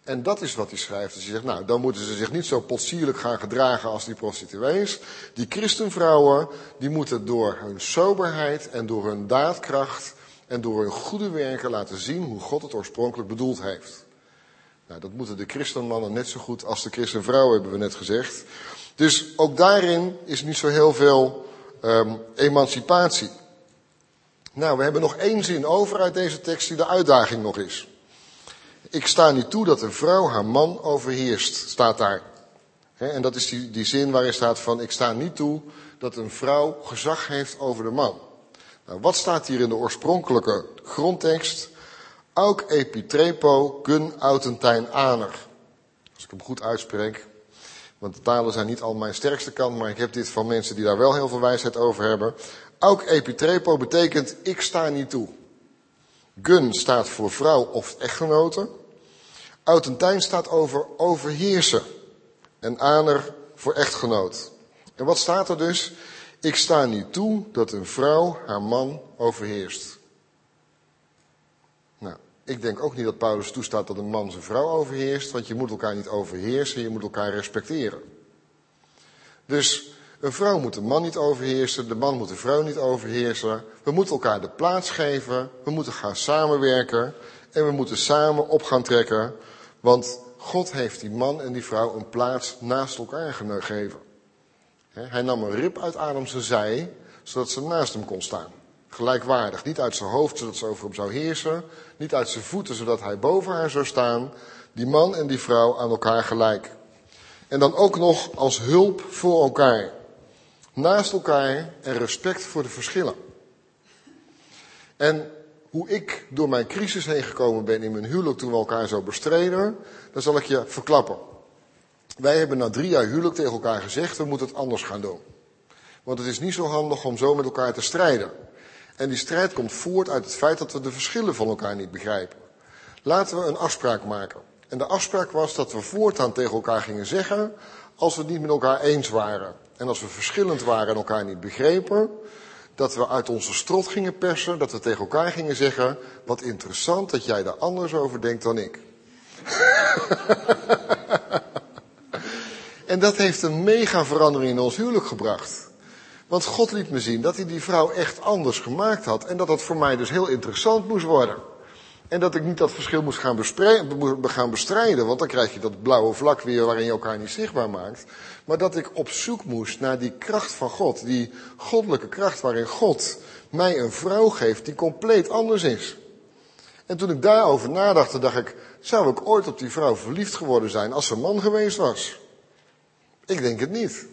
En dat is wat hij schrijft. Dus hij zegt, nou, dan moeten ze zich niet zo potsierlijk gaan gedragen als die prostituees. Die christenvrouwen, die moeten door hun soberheid en door hun daadkracht en door hun goede werken laten zien hoe God het oorspronkelijk bedoeld heeft. Nou, dat moeten de christenmannen net zo goed als de christenvrouwen, hebben we net gezegd. Dus ook daarin is niet zo heel veel um, emancipatie. Nou, we hebben nog één zin over uit deze tekst die de uitdaging nog is. Ik sta niet toe dat een vrouw haar man overheerst, staat daar. en dat is die, die zin waarin staat van ik sta niet toe dat een vrouw gezag heeft over de man. Nou, wat staat hier in de oorspronkelijke grondtekst? Auk epitrepo gun autentijn aner. Als ik hem goed uitspreek. Want de talen zijn niet al mijn sterkste kant, maar ik heb dit van mensen die daar wel heel veel wijsheid over hebben. Auk epitrepo betekent ik sta niet toe. Gun staat voor vrouw of echtgenote. Autentijn staat over overheersen. En aner voor echtgenoot. En wat staat er dus? Ik sta niet toe dat een vrouw haar man overheerst. Ik denk ook niet dat Paulus toestaat dat een man zijn vrouw overheerst, want je moet elkaar niet overheersen, je moet elkaar respecteren. Dus een vrouw moet een man niet overheersen, de man moet de vrouw niet overheersen. We moeten elkaar de plaats geven, we moeten gaan samenwerken en we moeten samen op gaan trekken want God heeft die man en die vrouw een plaats naast elkaar gegeven. Hij nam een rib uit Adams zij, zodat ze naast hem kon staan. Gelijkwaardig. Niet uit zijn hoofd, zodat ze over hem zou heersen. Niet uit zijn voeten, zodat hij boven haar zou staan. Die man en die vrouw aan elkaar gelijk. En dan ook nog als hulp voor elkaar. Naast elkaar en respect voor de verschillen. En hoe ik door mijn crisis heen gekomen ben in mijn huwelijk toen we elkaar zo bestreden, dan zal ik je verklappen. Wij hebben na drie jaar huwelijk tegen elkaar gezegd, we moeten het anders gaan doen. Want het is niet zo handig om zo met elkaar te strijden. En die strijd komt voort uit het feit dat we de verschillen van elkaar niet begrijpen. Laten we een afspraak maken. En de afspraak was dat we voortaan tegen elkaar gingen zeggen als we het niet met elkaar eens waren. En als we verschillend waren en elkaar niet begrepen, dat we uit onze strot gingen persen, dat we tegen elkaar gingen zeggen, wat interessant dat jij daar anders over denkt dan ik. en dat heeft een mega verandering in ons huwelijk gebracht. Want God liet me zien dat hij die vrouw echt anders gemaakt had. En dat dat voor mij dus heel interessant moest worden. En dat ik niet dat verschil moest gaan, gaan bestrijden, want dan krijg je dat blauwe vlak weer waarin je elkaar niet zichtbaar maakt. Maar dat ik op zoek moest naar die kracht van God, die goddelijke kracht waarin God mij een vrouw geeft die compleet anders is. En toen ik daarover nadacht, dacht ik, zou ik ooit op die vrouw verliefd geworden zijn als ze man geweest was? Ik denk het niet.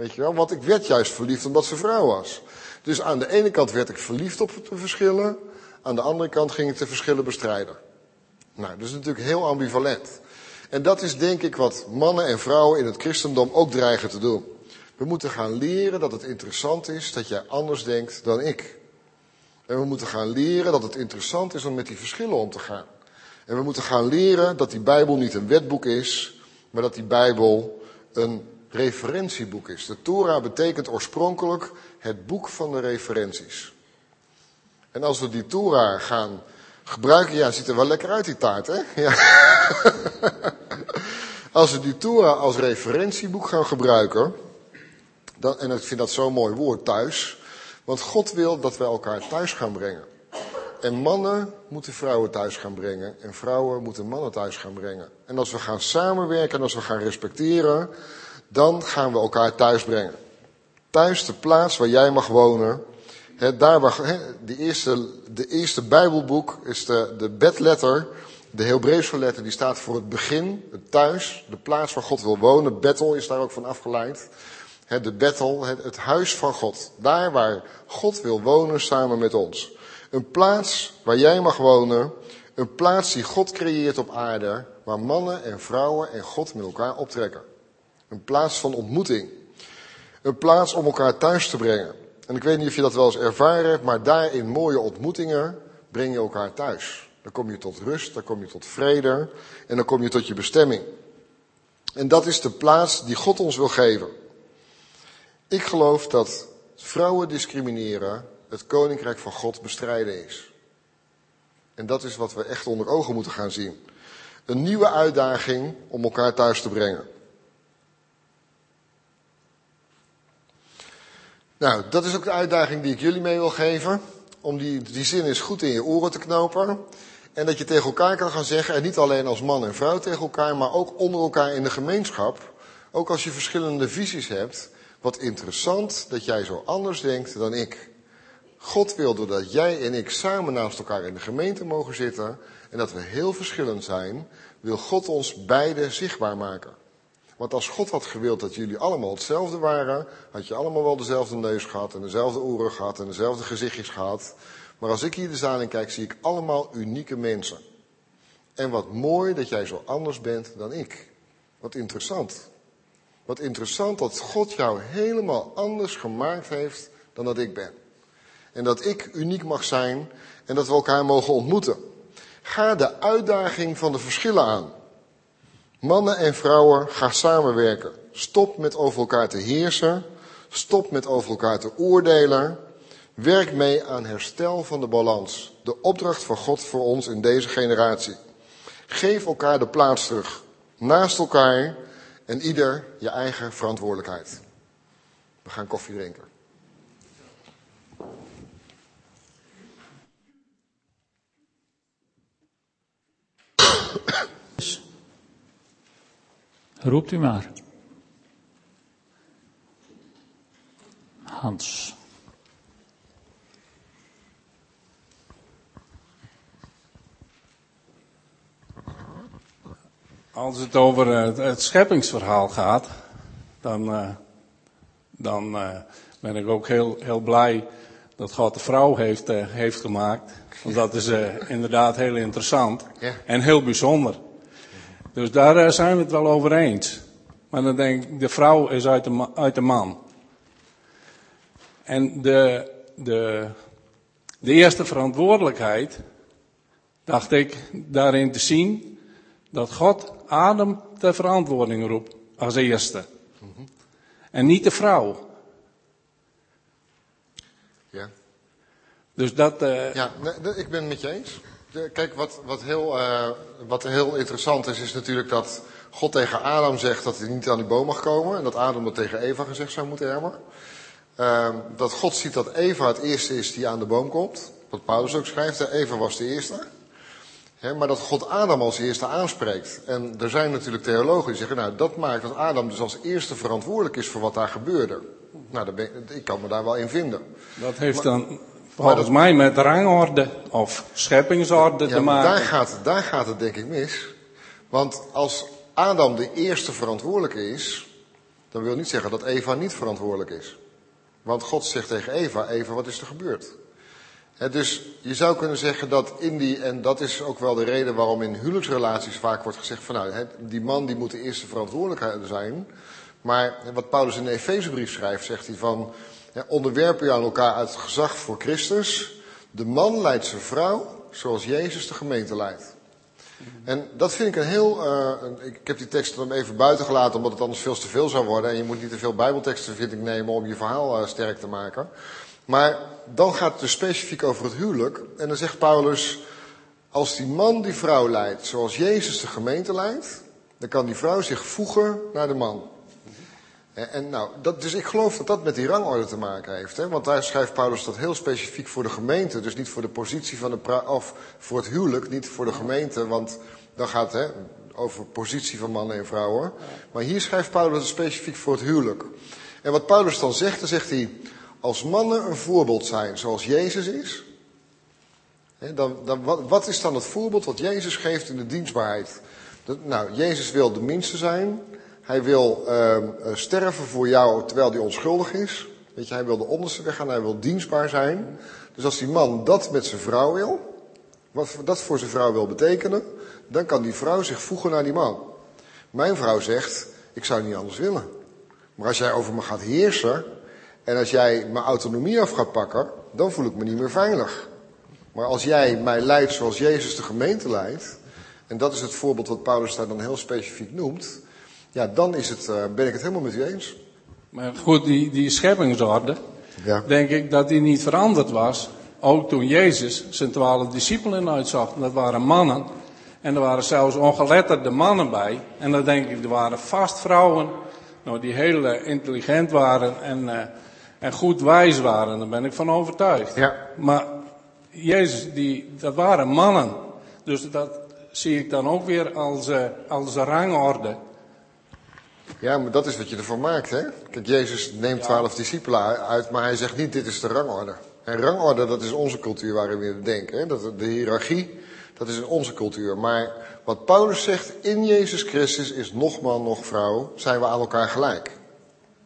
Weet je wel, want ik werd juist verliefd omdat ze vrouw was. Dus aan de ene kant werd ik verliefd op de verschillen, aan de andere kant ging ik de verschillen bestrijden. Nou, dat is natuurlijk heel ambivalent. En dat is denk ik wat mannen en vrouwen in het christendom ook dreigen te doen. We moeten gaan leren dat het interessant is dat jij anders denkt dan ik. En we moeten gaan leren dat het interessant is om met die verschillen om te gaan. En we moeten gaan leren dat die Bijbel niet een wetboek is, maar dat die Bijbel een referentieboek is. De Torah betekent oorspronkelijk het boek van de referenties. En als we die Torah gaan gebruiken, ja, ziet er wel lekker uit die taart, hè? Ja. als we die Torah als referentieboek gaan gebruiken, dan, en ik vind dat zo'n mooi woord, thuis, want God wil dat wij elkaar thuis gaan brengen. En mannen moeten vrouwen thuis gaan brengen. En vrouwen moeten mannen thuis gaan brengen. En als we gaan samenwerken en als we gaan respecteren, dan gaan we elkaar thuis brengen. Thuis de plaats waar jij mag wonen. He, daar waar, he, de, eerste, de eerste Bijbelboek is de, de bedletter, de Hebreeuwse letter, die staat voor het begin, het thuis, de plaats waar God wil wonen. Bethel is daar ook van afgeleid. He, de Bethel, het, het huis van God. Daar waar God wil wonen samen met ons. Een plaats waar jij mag wonen. Een plaats die God creëert op aarde, waar mannen en vrouwen en God met elkaar optrekken. Een plaats van ontmoeting. Een plaats om elkaar thuis te brengen. En ik weet niet of je dat wel eens ervaren hebt, maar daar in mooie ontmoetingen breng je elkaar thuis. Dan kom je tot rust, dan kom je tot vrede en dan kom je tot je bestemming. En dat is de plaats die God ons wil geven. Ik geloof dat vrouwen discrimineren het koninkrijk van God bestrijden is. En dat is wat we echt onder ogen moeten gaan zien. Een nieuwe uitdaging om elkaar thuis te brengen. Nou, dat is ook de uitdaging die ik jullie mee wil geven. Om die, die zin eens goed in je oren te knopen. En dat je tegen elkaar kan gaan zeggen, en niet alleen als man en vrouw tegen elkaar, maar ook onder elkaar in de gemeenschap. Ook als je verschillende visies hebt. Wat interessant dat jij zo anders denkt dan ik. God wil dat jij en ik samen naast elkaar in de gemeente mogen zitten. En dat we heel verschillend zijn, wil God ons beide zichtbaar maken. Want als God had gewild dat jullie allemaal hetzelfde waren, had je allemaal wel dezelfde neus gehad en dezelfde oren gehad en dezelfde gezichtjes gehad. Maar als ik hier de zaal in kijk, zie ik allemaal unieke mensen. En wat mooi dat jij zo anders bent dan ik. Wat interessant. Wat interessant dat God jou helemaal anders gemaakt heeft dan dat ik ben. En dat ik uniek mag zijn en dat we elkaar mogen ontmoeten. Ga de uitdaging van de verschillen aan. Mannen en vrouwen, ga samenwerken. Stop met over elkaar te heersen. Stop met over elkaar te oordelen. Werk mee aan herstel van de balans. De opdracht van God voor ons in deze generatie. Geef elkaar de plaats terug. Naast elkaar en ieder je eigen verantwoordelijkheid. We gaan koffie drinken. Roept u maar. Hans. Als het over het, het scheppingsverhaal gaat, dan, uh, dan uh, ben ik ook heel, heel blij dat God de vrouw heeft, uh, heeft gemaakt. Want dat is inderdaad heel interessant ja. en heel bijzonder. Dus daar eh, zijn we het wel over eens. Maar dan denk ik, de vrouw is uit de, uit de man. En de, de, de eerste verantwoordelijkheid, dacht ik daarin te zien, dat God Adam ter verantwoording roept als eerste. En niet de vrouw. Ja. Dus dat. eh, Ja, nee, ik ben het met je eens. De- Kijk, wat, wat, heel, eh, wat heel interessant is, is natuurlijk dat God tegen Adam zegt dat hij niet aan die boom mag komen. En dat Adam dat tegen Eva gezegd zou moeten hebben. Ehm, dat God ziet dat Eva het eerste is die aan de boom komt. Wat Paulus ook schrijft, Eva was de eerste. Hè, maar dat God Adam als eerste aanspreekt. En er zijn natuurlijk theologen die zeggen, nou dat maakt dat Adam dus als eerste verantwoordelijk is voor wat daar gebeurde. Nou, ik kan me daar wel in vinden. dat heeft dan volgens mij met rangorde of scheppingsorde Ja, te maar maken. daar gaat, daar gaat het denk ik mis. Want als Adam de eerste verantwoordelijke is, dan wil niet zeggen dat Eva niet verantwoordelijk is. Want God zegt tegen Eva, Eva, wat is er gebeurd? Hè, dus je zou kunnen zeggen dat in die, en dat is ook wel de reden waarom in huwelijksrelaties vaak wordt gezegd van nou, die man die moet de eerste verantwoordelijkheid zijn. Maar wat Paulus in de Efezebrief schrijft, zegt hij van, hè, onderwerp aan elkaar uit gezag voor Christus. De man leidt zijn vrouw zoals Jezus de gemeente leidt. En dat vind ik een heel. eh, ik heb die tekst dan even buiten gelaten, omdat het anders veel te veel zou worden. En je moet niet te veel Bijbelteksten, vind ik, nemen om je verhaal eh, sterk te maken. Maar dan gaat het dus specifiek over het huwelijk. En dan zegt Paulus: Als die man die vrouw leidt zoals Jezus de gemeente leidt, dan kan die vrouw zich voegen naar de man. En, nou, dat, dus ik geloof dat dat met die rangorde te maken heeft. Hè? Want daar schrijft Paulus dat heel specifiek voor de gemeente. Dus niet voor de positie van de pra- of voor het huwelijk, niet voor de gemeente. Want dan gaat het over positie van mannen en vrouwen. Maar hier schrijft Paulus het specifiek voor het huwelijk. En wat Paulus dan zegt, dan zegt hij. Als mannen een voorbeeld zijn zoals Jezus is. Hè, dan, dan, wat, wat is dan het voorbeeld wat Jezus geeft in de dienstbaarheid? Dat, nou, Jezus wil de minste zijn. Hij wil ehm, eh, sterven voor jou terwijl hij onschuldig is. Weet je, hij wil de onderste weg gaan, hij wil dienstbaar zijn. Dus als die man dat met zijn vrouw wil, wat dat voor zijn vrouw wil betekenen, dan kan die vrouw zich voegen naar die man. Mijn vrouw zegt, ik zou niet anders willen. Maar als jij over me gaat heersen en als jij mijn autonomie af gaat pakken, dan voel ik me niet meer veilig. Maar als jij mij leidt zoals Jezus de gemeente leidt, en dat is het voorbeeld wat Paulus daar dan heel specifiek noemt, ja, dan is het, eh, ben ik het helemaal met u eens. Maar goed, die, die scheppingsorde, Ja. denk ik dat die niet veranderd was. Ook toen Jezus zijn twaalf discipelen uitzag. Dat waren mannen. En er waren zelfs ongeletterde mannen bij. En dan denk ik, er waren vast vrouwen. Nou, die heel eh, intelligent waren en, eh, en goed wijs waren. Daar ben ik van overtuigd. Ja. Maar Jezus, die, dat waren mannen. Dus dat zie ik dan ook weer als, eh, als een rangorde. Ja, maar dat is wat je ervan maakt, hè? Kijk, Jezus neemt twaalf discipelen uit, maar hij zegt niet, dit is de rangorde. En rangorde, dat is onze cultuur waarin we denken, hè? Dat, de hiërarchie, dat is in onze cultuur. Maar wat Paulus zegt, in Jezus Christus is nog man, nog vrouw, zijn we aan elkaar gelijk.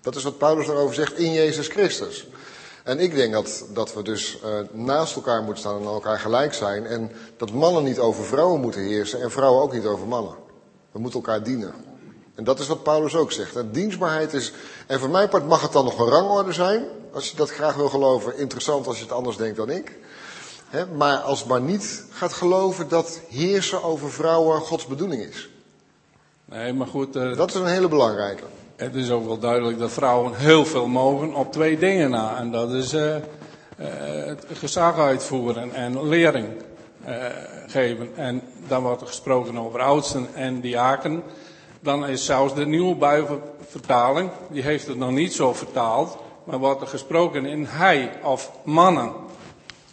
Dat is wat Paulus daarover zegt, in Jezus Christus. En ik denk dat, dat we dus eh, naast elkaar moeten staan en aan elkaar gelijk zijn. En dat mannen niet over vrouwen moeten heersen en vrouwen ook niet over mannen. We moeten elkaar dienen. En dat is wat Paulus ook zegt. En dienstbaarheid is, en voor mijn part mag het dan nog een rangorde zijn. Als je dat graag wil geloven, interessant als je het anders denkt dan ik. Maar als het maar niet gaat geloven dat heersen over vrouwen Gods bedoeling is. Nee, maar goed, eh, Dat is een hele belangrijke. Het is ook wel duidelijk dat vrouwen heel veel mogen op twee dingen na. En dat is eh, het gezag uitvoeren en lering geven. En dan wordt er gesproken over oudsten en diaken. Dan is zelfs de nieuwe Bijbelvertaling, die heeft het nog niet zo vertaald. Maar wordt er gesproken in hij of mannen.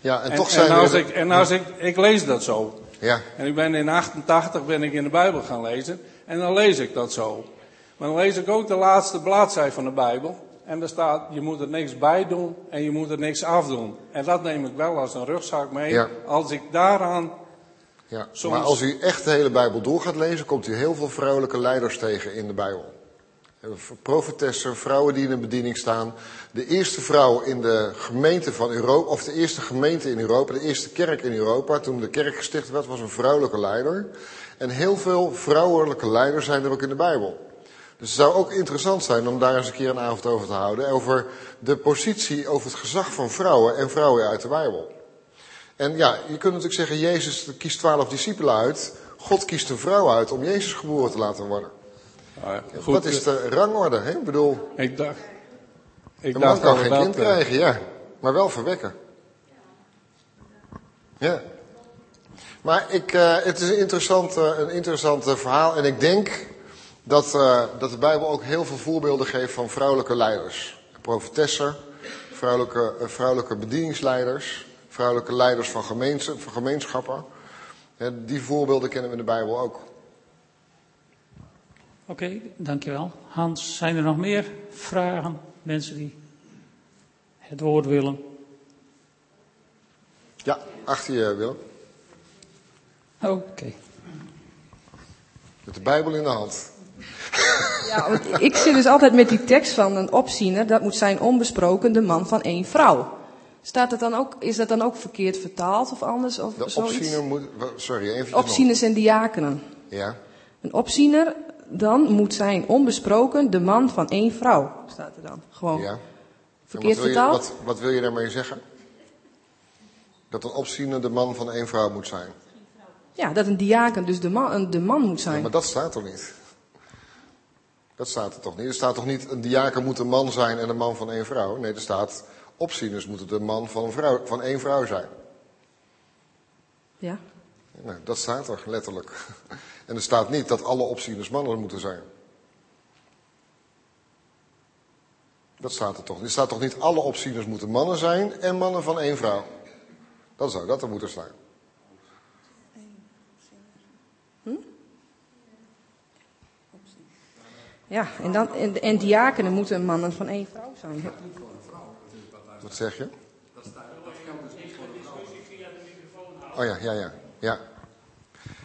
Ja, en, En, toch zijn en als, ik, en als ik, ik lees dat zo. Ja, En ik ben in 88 ben ik in de Bijbel gaan lezen. En dan lees ik dat zo. Maar dan lees ik ook de laatste bladzij van de Bijbel. En daar staat, je moet er niks bij doen en je moet er niks afdoen. En dat neem ik wel als een rugzak mee. Ja. Als ik daaraan, ja. Soms- maar als u echt de hele Bijbel door gaat lezen, komt u heel veel vrouwelijke leiders tegen in de Bijbel. Profetessen, vrouwen die in een bediening staan. De eerste vrouw in de gemeente van Europa, of de eerste gemeente in Europa, de eerste kerk in Europa, toen de kerk gesticht werd, was een vrouwelijke leider. En heel veel vrouwelijke leiders zijn er ook in de Bijbel. Dus het zou ook interessant zijn om daar eens een keer een avond over te houden. Over de positie, over het gezag van vrouwen en vrouwen uit de Bijbel. En ja, je kunt natuurlijk zeggen, Jezus kiest twaalf discipelen uit. God kiest een vrouw uit om Jezus geboren te laten worden. Ah, goed, Wat is de rangorde? Hè? Ik bedoel, Ik dacht. Ik een man dacht kan dat geen dat, kind eh, krijgen, ja. Maar wel verwekken. Ja. Maar ik, eh, het is een interessant, eh, een interessant eh, verhaal. En ik denk dat, eh, dat de Bijbel ook heel veel voorbeelden geeft van vrouwelijke leiders. Profetessen, vrouwelijke, eh, vrouwelijke bedieningsleiders, vrouwelijke leiders van, van gemeenschappen. Hè, die voorbeelden kennen we in de Bijbel ook. Oké, dankjewel. Hans, zijn er nog meer vragen? Mensen die het woord willen? Ja, achter je Willem. Oké. Met de Bijbel in de hand. Ja, want ik zit dus altijd met die tekst van een opziener, dat moet zijn onbesproken de man van één vrouw. Staat het dan ook, is dat dan ook verkeerd vertaald of anders? Of De opziener moet... Sorry, even. Opzieners en diakenen. Ja. Een opziener, dan moet zijn onbesproken de man van één vrouw. Staat er dan. Gewoon. Ja. Verkeerd wat je, vertaald? wat, wat wil je daarmee zeggen? Dat een opziener de man van één vrouw moet zijn. Ja, dat een diaken dus de man, de man moet Ja, zijn. maar dat staat toch niet? Dat staat er toch niet? Er staat toch niet een diaken moet een man zijn en een man van één vrouw? Nee, er staat opzieners moeten de man van, een vrouw, van één vrouw zijn. Ja. Nou, dat staat er letterlijk. En er staat niet dat alle opzieners mannen moeten zijn. Dat staat er toch niet. Er staat toch niet alle opzieners moeten mannen zijn en mannen van één vrouw. Dan zou dat er moeten staan. Ja, en, dan, en, en diakenen moeten mannen van één vrouw zijn. Wat zeg je? Oh ja, ja, ja. Ja,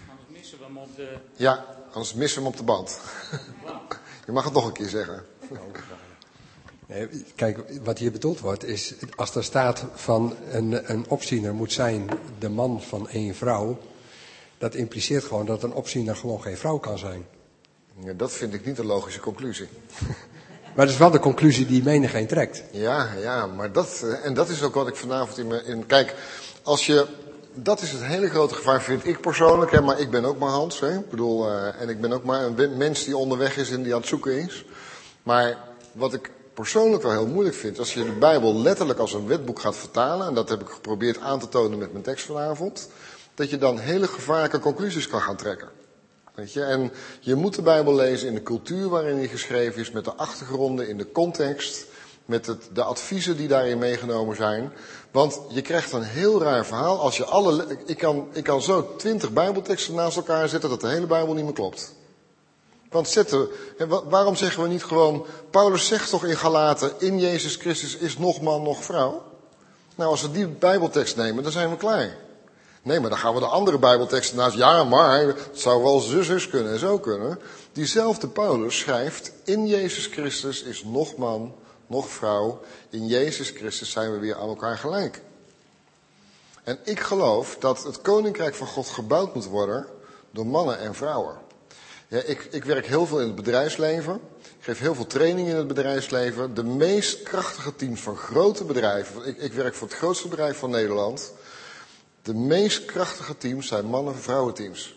Anders missen we hem op de... ja anders missen we hem op de band. Je mag het nog een keer zeggen. Nee, kijk, wat hier bedoeld wordt is, als er staat van een, een opziener moet zijn de man van één vrouw, dat impliceert gewoon dat een opziener gewoon geen vrouw kan zijn. Ja, dat vind ik niet een logische conclusie. Maar dat is wel de conclusie die menigeen trekt. Ja, ja, maar dat, eh, en dat is ook wat ik vanavond in mijn. Kijk, als je. Dat is het hele grote gevaar, vind ik persoonlijk. Hè, maar ik ben ook maar Hans. Hè, ik bedoel, eh, en ik ben ook maar een mens die onderweg is en die aan het zoeken is. Maar wat ik persoonlijk wel heel moeilijk vind. Als je de Bijbel letterlijk als een wetboek gaat vertalen. En dat heb ik geprobeerd aan te tonen met mijn tekst vanavond. Dat je dan hele gevaarlijke conclusies kan gaan trekken. Weet je? En je moet de Bijbel lezen in de cultuur waarin die geschreven is, met de achtergronden, in de context, met het, de adviezen die daarin meegenomen zijn. Want je krijgt een heel raar verhaal als je alle. le- Ik kan, ik kan zo twintig Bijbelteksten naast elkaar zetten dat de hele Bijbel niet meer klopt. Want zetten, waarom zeggen we niet gewoon. Paulus zegt toch in Galaten: in Jezus Christus is nog man, nog vrouw? Nou, als we die Bijbeltekst nemen, dan zijn we klaar. Nee, maar dan gaan we de andere Bijbelteksten naast. Ja, maar het zou wel zus, zus kunnen en zo kunnen. Diezelfde Paulus schrijft: In Jezus Christus is nog man, nog vrouw. In Jezus Christus zijn we weer aan elkaar gelijk. En ik geloof dat het koninkrijk van God gebouwd moet worden door mannen en vrouwen. Ja, ik, ik werk heel veel in het bedrijfsleven. Ik geef heel veel training in het bedrijfsleven. De meest krachtige teams van grote bedrijven. Ik, ik werk voor het grootste bedrijf van Nederland. De meest krachtige teams zijn mannen- en vrouwenteams.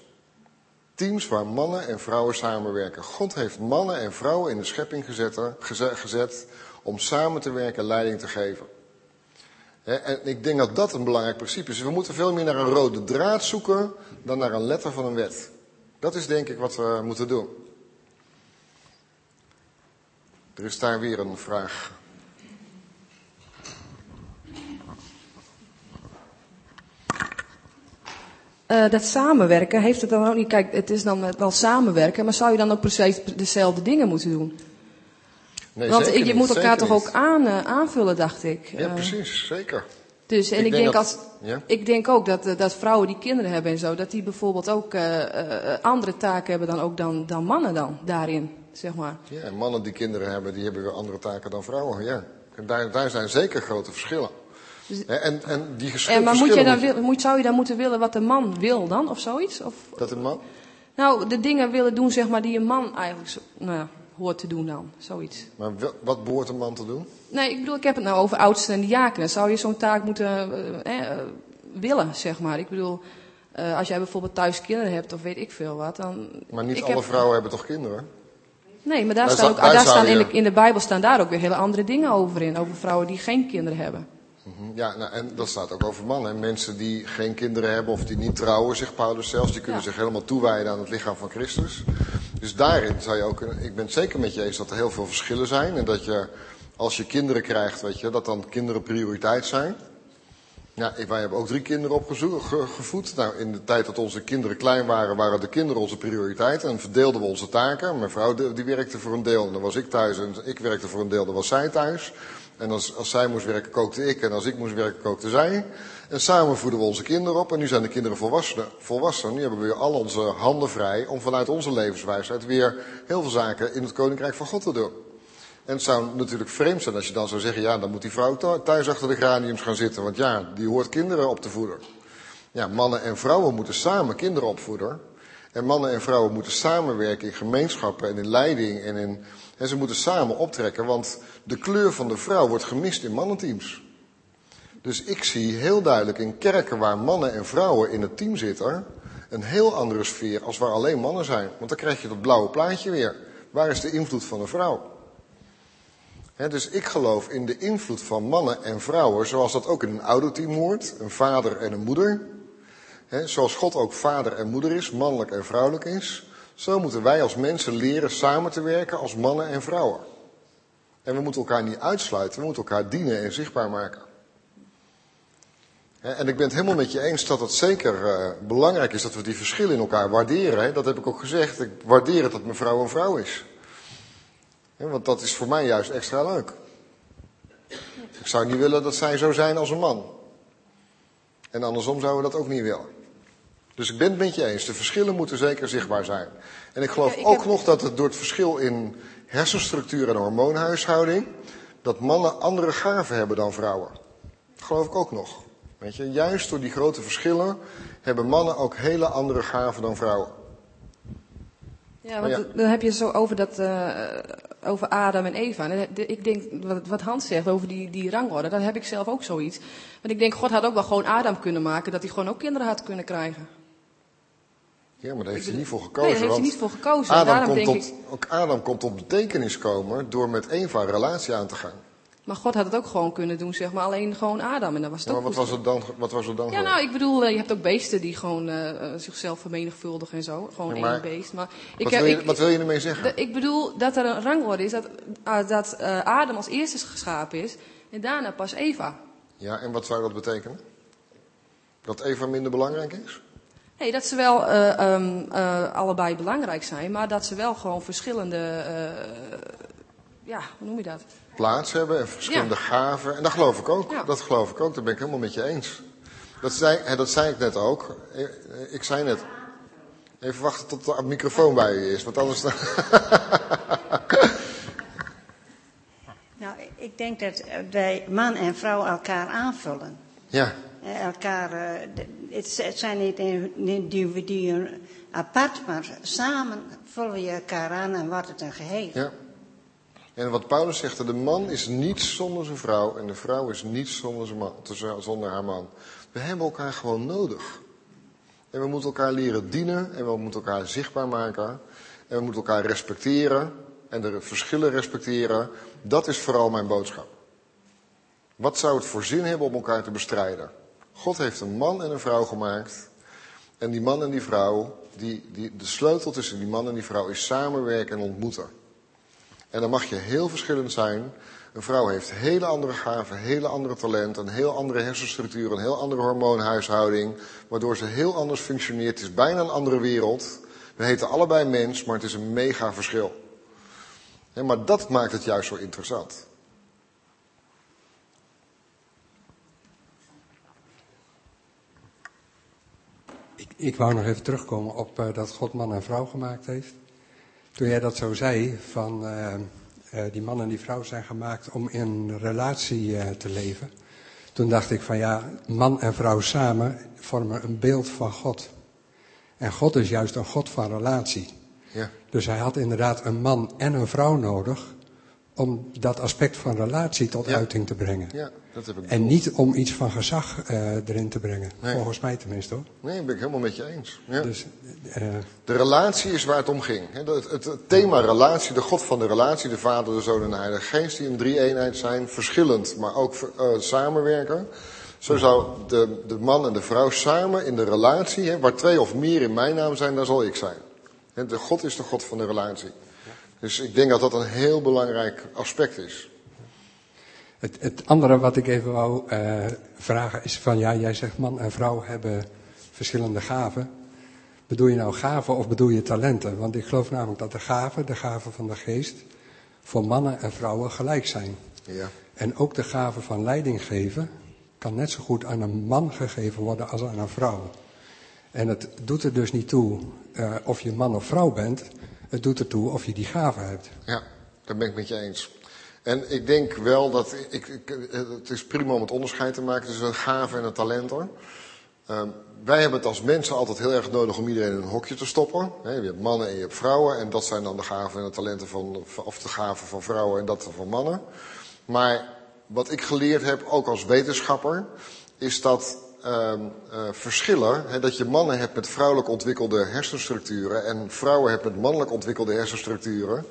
Teams waar mannen en vrouwen samenwerken. God heeft mannen en vrouwen in de schepping gezet, geze- gezet om samen te werken en leiding te geven. En ik denk dat dat een belangrijk principe is. We moeten veel meer naar een rode draad zoeken dan naar een letter van een wet. Dat is denk ik wat we moeten doen. Er is daar weer een vraag. Eh, dat samenwerken, heeft het dan ook niet, kijk, het is dan wel samenwerken, maar zou je dan ook precies dezelfde dingen moeten doen? Nee, Want zeker je niet, moet elkaar toch niet. ook aan, eh, aanvullen, dacht ik. Ja, Eh, precies, zeker. Dus, en Ik ik, denk denk, dat- als, ja. ik denk ook dat, dat vrouwen die kinderen hebben en zo, dat die bijvoorbeeld ook andere taken hebben dan ook dan, dan mannen dan, daarin, zeg maar. Ja, en mannen die kinderen hebben, die hebben weer andere taken dan vrouwen. Ja. En daar, daar zijn zeker grote verschillen. En, en die En, maar moet je dan, wil- moet, zou je dan moeten willen wat de man wil dan, of zoiets? Of, Dat een man? nou, de dingen willen doen, zeg maar, die een man eigenlijk zo, nou, ja, hoort te doen dan, zoiets. Maar wat behoort een man te doen? Nee, ik bedoel, ik heb het nou over oudsten en diakenen. Zou je zo'n taak moeten, eh, eh, willen, zeg maar. Ik bedoel, eh, als jij bijvoorbeeld thuis kinderen hebt of weet ik veel wat, dan... Maar niet alle heb- vrouwen hebben toch kinderen? Nee, maar daar, Daar staan, ook, daar staan in, je- de, in de Bijbel staan daar ook weer hele andere dingen over in. Over vrouwen die geen kinderen hebben. Mhm, Ja, nou, en dat staat ook over mannen. hè. Mensen die geen kinderen hebben of die niet trouwen, zegt Paulus zelfs, die kunnen Ja. zich helemaal toewijden aan het lichaam van Christus. Dus daarin zou je ook, ik ben het zeker met je eens dat er heel veel verschillen zijn. En dat je, als je kinderen krijgt, weet je, dat dan kinderen prioriteit zijn. Ja, wij hebben ook drie kinderen opgevoed. Nou, in de tijd dat onze kinderen klein waren, waren de kinderen onze prioriteit. En verdeelden we onze taken. Mijn vrouw die die werkte voor een deel en dan was ik thuis. En ik werkte voor een deel, dan was zij thuis. En als, als zij moest werken, kookte ik. En als ik moest werken, kookte zij. En samen voeden we onze kinderen op. En nu zijn de kinderen volwassen. volwassen. Nu hebben we weer al onze handen vrij om vanuit onze levenswijsheid weer heel veel zaken in het koninkrijk van God te doen. En het zou natuurlijk vreemd zijn als je dan zou zeggen, ja, dan moet die vrouw thu- thuis achter de graniums gaan zitten. Want ja, die hoort kinderen op te voeden. Ja, mannen en vrouwen moeten samen kinderen opvoeden. En mannen en vrouwen moeten samenwerken in gemeenschappen en in leiding. En, in, en ze moeten samen optrekken, want de kleur van de vrouw wordt gemist in mannenteams. Dus ik zie heel duidelijk in kerken waar mannen en vrouwen in het team zitten, een heel andere sfeer als waar alleen mannen zijn. Want dan krijg je dat blauwe plaatje weer. Waar is de invloed van de vrouw? Dus ik geloof in de invloed van mannen en vrouwen, zoals dat ook in een ouderteam hoort, een vader en een moeder. Zoals God ook vader en moeder is, mannelijk en vrouwelijk is, zo moeten wij als mensen leren samen te werken als mannen en vrouwen. En we moeten elkaar niet uitsluiten, we moeten elkaar dienen en zichtbaar maken. En ik ben het helemaal met je eens dat het zeker eh, belangrijk is dat we die verschillen in elkaar waarderen. Dat heb ik ook gezegd. Ik waardeer het dat mijn vrouw een vrouw is. Want dat is voor mij juist extra leuk. Ik zou niet willen dat zij zo zijn als een man. En andersom zouden we dat ook niet willen. Dus ik ben het met je eens. De verschillen moeten zeker zichtbaar zijn. En ik geloof Ja, ik ook heb- nog dat het door het verschil in hersenstructuur en hormoonhuishouding. dat mannen andere gaven hebben dan vrouwen. Dat geloof ik ook nog. Weet je, juist door die grote verschillen hebben mannen ook hele andere gaven dan vrouwen. Ja, want ja. dan heb je zo over, dat, eh, over Adam en Eva. En ik denk, wat, wat Hans zegt over die, die rangorde, dan heb ik zelf ook zoiets. Want ik denk, God had ook wel gewoon Adam kunnen maken, dat hij gewoon ook kinderen had kunnen krijgen. Ja, maar daar heeft hij niet voor Nee, gekozen. daar heeft hij niet voor gekozen. En Adam komt denk tot, ik, ook Adam komt tot betekenis komen door met Eva een relatie aan te gaan. maar God had het ook gewoon kunnen doen, zeg maar, alleen gewoon Adam. En dan was het Ja, maar ook wat was het dan, wat was het dan Ja, nou, ik bedoel, eh, je hebt ook beesten die gewoon eh, eh, zichzelf vermenigvuldigen en zo. Gewoon Ja, maar één beest. Maar ik, wat, heb- wil je, ik, wat wil je ermee zeggen? ik bedoel dat er een rangorde is, dat, dat Adam als eerste geschapen is en daarna pas Eva. Ja, en wat zou dat betekenen? Dat Eva minder belangrijk is? Nee, dat ze wel eh, ehm, eh, allebei belangrijk zijn, maar dat ze wel gewoon verschillende, eh, ja, hoe noem je dat? Plaats hebben en verschillende Ja. gaven. En dat geloof ik ook. Ja. Dat geloof ik ook. Daar ben ik helemaal met je eens. Dat zei, hè, dat zei ik net ook. Ik zei net. Even wachten tot de microfoon bij je is, want anders dan. Nou, ik denk dat wij man en vrouw elkaar aanvullen. Ja, Elkaar, eh, het zijn niet in- individuen apart, maar samen vullen je elkaar aan en wordt het een geheel. ja. En wat Paulus zegt, de man is niets zonder zijn vrouw en de vrouw is niets zonder, zijn man, zonder haar man. We hebben elkaar gewoon nodig. En we moeten elkaar leren dienen en we moeten elkaar zichtbaar maken. En we moeten elkaar respecteren en de verschillen respecteren. Dat is vooral mijn boodschap. Wat zou het voor zin hebben om elkaar te bestrijden? God heeft een man en een vrouw gemaakt. En die man en die vrouw, die, die, de sleutel tussen die man en die vrouw is samenwerken en ontmoeten. En dan mag je heel verschillend zijn. Een vrouw heeft hele andere gaven, hele andere talenten, een heel andere hersenstructuur, een heel andere hormoonhuishouding, waardoor ze heel anders functioneert. Het is bijna een andere wereld. We heten allebei mens, maar het is een mega verschil. Maar dat maakt het juist zo interessant. Ik, wou nog even terugkomen op eh, dat God man en vrouw gemaakt heeft. Toen jij dat zo zei, van eh, eh, die man en die vrouw zijn gemaakt om in relatie te leven. Toen dacht ik van ja, man en vrouw samen vormen een beeld van God. En God is juist een God van relatie. Ja, Dus hij had inderdaad een man en een vrouw nodig om dat aspect van relatie tot Ja. uiting te brengen. ja. Dat heb ik En niet om iets van gezag eh, erin te brengen. Nee. Volgens mij tenminste hoor. Nee, dat ben ik helemaal met je eens. Ja. Dus, eh, De relatie is waar het om ging. Het, het, het thema relatie, de God van de relatie, de Vader, de Zoon en de Heilige Geest, die een drie-eenheid zijn, verschillend, maar ook eh, samenwerken. Zo zou de, de man en de vrouw samen in de relatie, hè, waar twee of meer in mijn naam zijn, daar zal ik zijn. De God is de God van de relatie. Dus ik denk dat dat een heel belangrijk aspect is. Het, het andere wat ik even wou eh, vragen is van, ja, jij zegt man en vrouw hebben verschillende gaven. Bedoel je nou gaven of bedoel je talenten? Want ik geloof namelijk dat de gaven, de gaven van de geest, voor mannen en vrouwen gelijk zijn. Ja. En ook de gave van leiding geven kan net zo goed aan een man gegeven worden als aan een vrouw. En het doet er dus niet toe eh, of je man of vrouw bent. Het doet ertoe of je die gave hebt. Ja, daar ben ik met je eens. En ik denk wel dat, ik, ik, het is prima om het onderscheid te maken tussen een gave en een talent hoor. Ehm, wij hebben het als mensen altijd heel erg nodig om iedereen in een hokje te stoppen. Je hebt mannen en je hebt vrouwen en dat zijn dan de gaven en de talenten van, of de gaven van vrouwen en dat van mannen. Maar wat ik geleerd heb, ook als wetenschapper, is dat ehm, eh, verschillen, dat je mannen hebt met vrouwelijk ontwikkelde hersenstructuren en vrouwen hebt met mannelijk ontwikkelde hersenstructuren.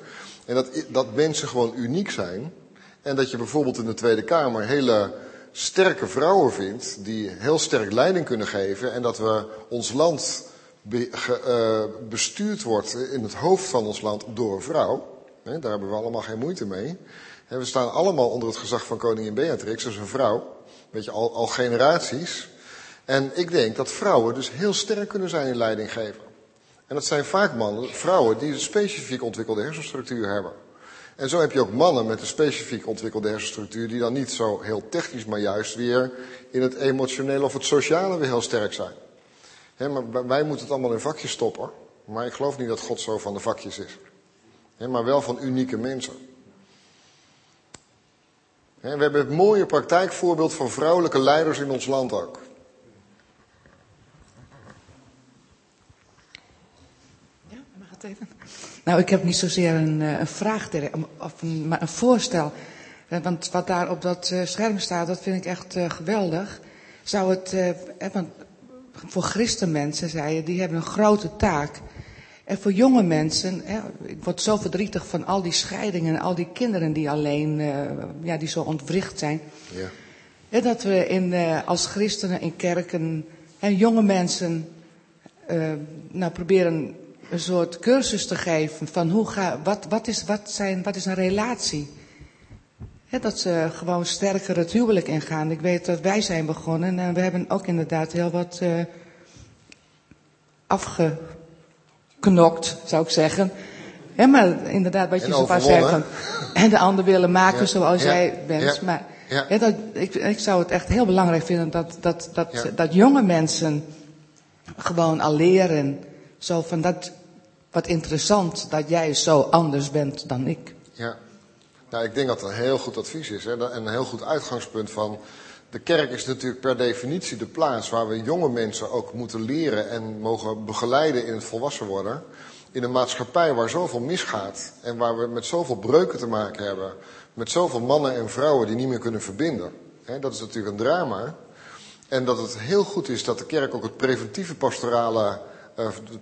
En dat, dat mensen gewoon uniek zijn. En dat je bijvoorbeeld in de Tweede Kamer hele sterke vrouwen vindt die heel sterk leiding kunnen geven. En dat we ons land eh, bestuurd wordt in het hoofd van ons land door een vrouw. Daar hebben we allemaal geen moeite mee. We staan allemaal onder het gezag van koningin Beatrix, dus een vrouw. Weet je, al, al generaties. En ik denk dat vrouwen dus heel sterk kunnen zijn in leiding geven. En dat zijn vaak mannen, vrouwen die een specifiek ontwikkelde hersenstructuur hebben. En zo heb je ook mannen met een specifiek ontwikkelde hersenstructuur die dan niet zo heel technisch, maar juist weer in het emotionele of het sociale weer heel sterk zijn. Maar wij- moeten het allemaal in vakjes stoppen. Maar ik geloof niet dat God zo van de vakjes is. Maar wel van unieke mensen. We hebben het mooie praktijkvoorbeeld van vrouwelijke leiders in ons land ook. Ja, mag het even? Nou, ik heb niet zozeer een, eh, een vraag, of een, maar een voorstel. Eh, Want wat daar op dat eh, scherm staat, dat vind ik echt geweldig. Zou het, want voor christenmensen, zei je, die hebben een grote taak. En voor jonge mensen, hè, ik word zo verdrietig van al die scheidingen en al die kinderen die alleen, ja, die zo ontwricht zijn. Ja. Ja, dat we in, als christenen in kerken en jonge mensen nou, proberen een soort cursus te geven van hoe ga, wat, wat, is, wat, zijn, wat is een relatie. Dat ze gewoon sterker het huwelijk ingaan. Ik weet dat wij zijn begonnen en we hebben ook inderdaad heel wat eh afgeknokt, zou ik zeggen. Ja, maar inderdaad, wat je zo vaak zegt. van- En de ander willen maken Ja, zoals ja, jij bent. ja, Maar dat, ik, ik zou het echt heel belangrijk vinden dat, dat, dat, dat jonge mensen gewoon al leren. Zo van dat, wat interessant dat jij zo anders bent dan ik. Ja, nou, ik denk dat het een heel goed advies is. Hè? En een heel goed uitgangspunt van. De kerk is natuurlijk per definitie de plaats waar we jonge mensen ook moeten leren en mogen begeleiden in het volwassen worden. In een maatschappij waar zoveel misgaat en waar we met zoveel breuken te maken hebben. Met zoveel mannen en vrouwen die niet meer kunnen verbinden. Dat is natuurlijk een drama. En dat het heel goed is dat de kerk ook het preventieve pastorale,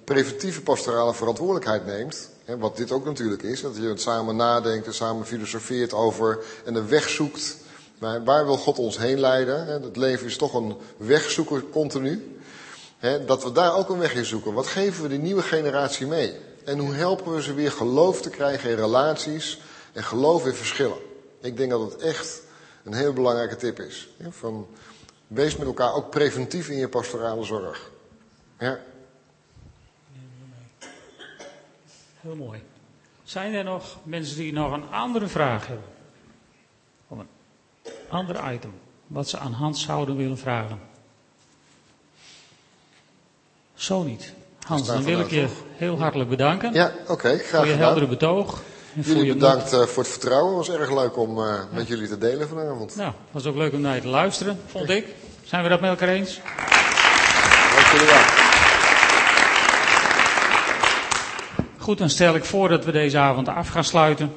preventieve pastorale verantwoordelijkheid neemt. Hè, wat dit ook natuurlijk is. Dat je het samen nadenkt en samen filosofeert over en een weg zoekt. Waar, wil God ons heen leiden? Hè, het leven is toch een wegzoeker continu. Hè, dat we daar ook een weg in zoeken. Wat geven we de nieuwe generatie mee? En hoe helpen we ze weer geloof te krijgen in relaties en geloof in verschillen? Ik denk dat het echt een heel belangrijke tip is. Van, wees met elkaar ook preventief in je pastorale zorg. Ja. Heel mooi. Zijn er nog mensen die nog een andere vraag hebben? Of een ander item, wat ze aan Hans zouden willen vragen? Zo niet. Hans, dan wil ik je heel hartelijk bedanken Ja, oké, graag voor je gedaan. heldere betoog. Jullie bedankt eh, voor het vertrouwen. Het was erg leuk om eh, met jullie te delen vanavond. Nou, het was ook leuk om naar je te luisteren, vond ik. Zijn we dat met elkaar eens? Dank jullie wel. Goed, dan stel ik voor dat we deze avond af gaan sluiten.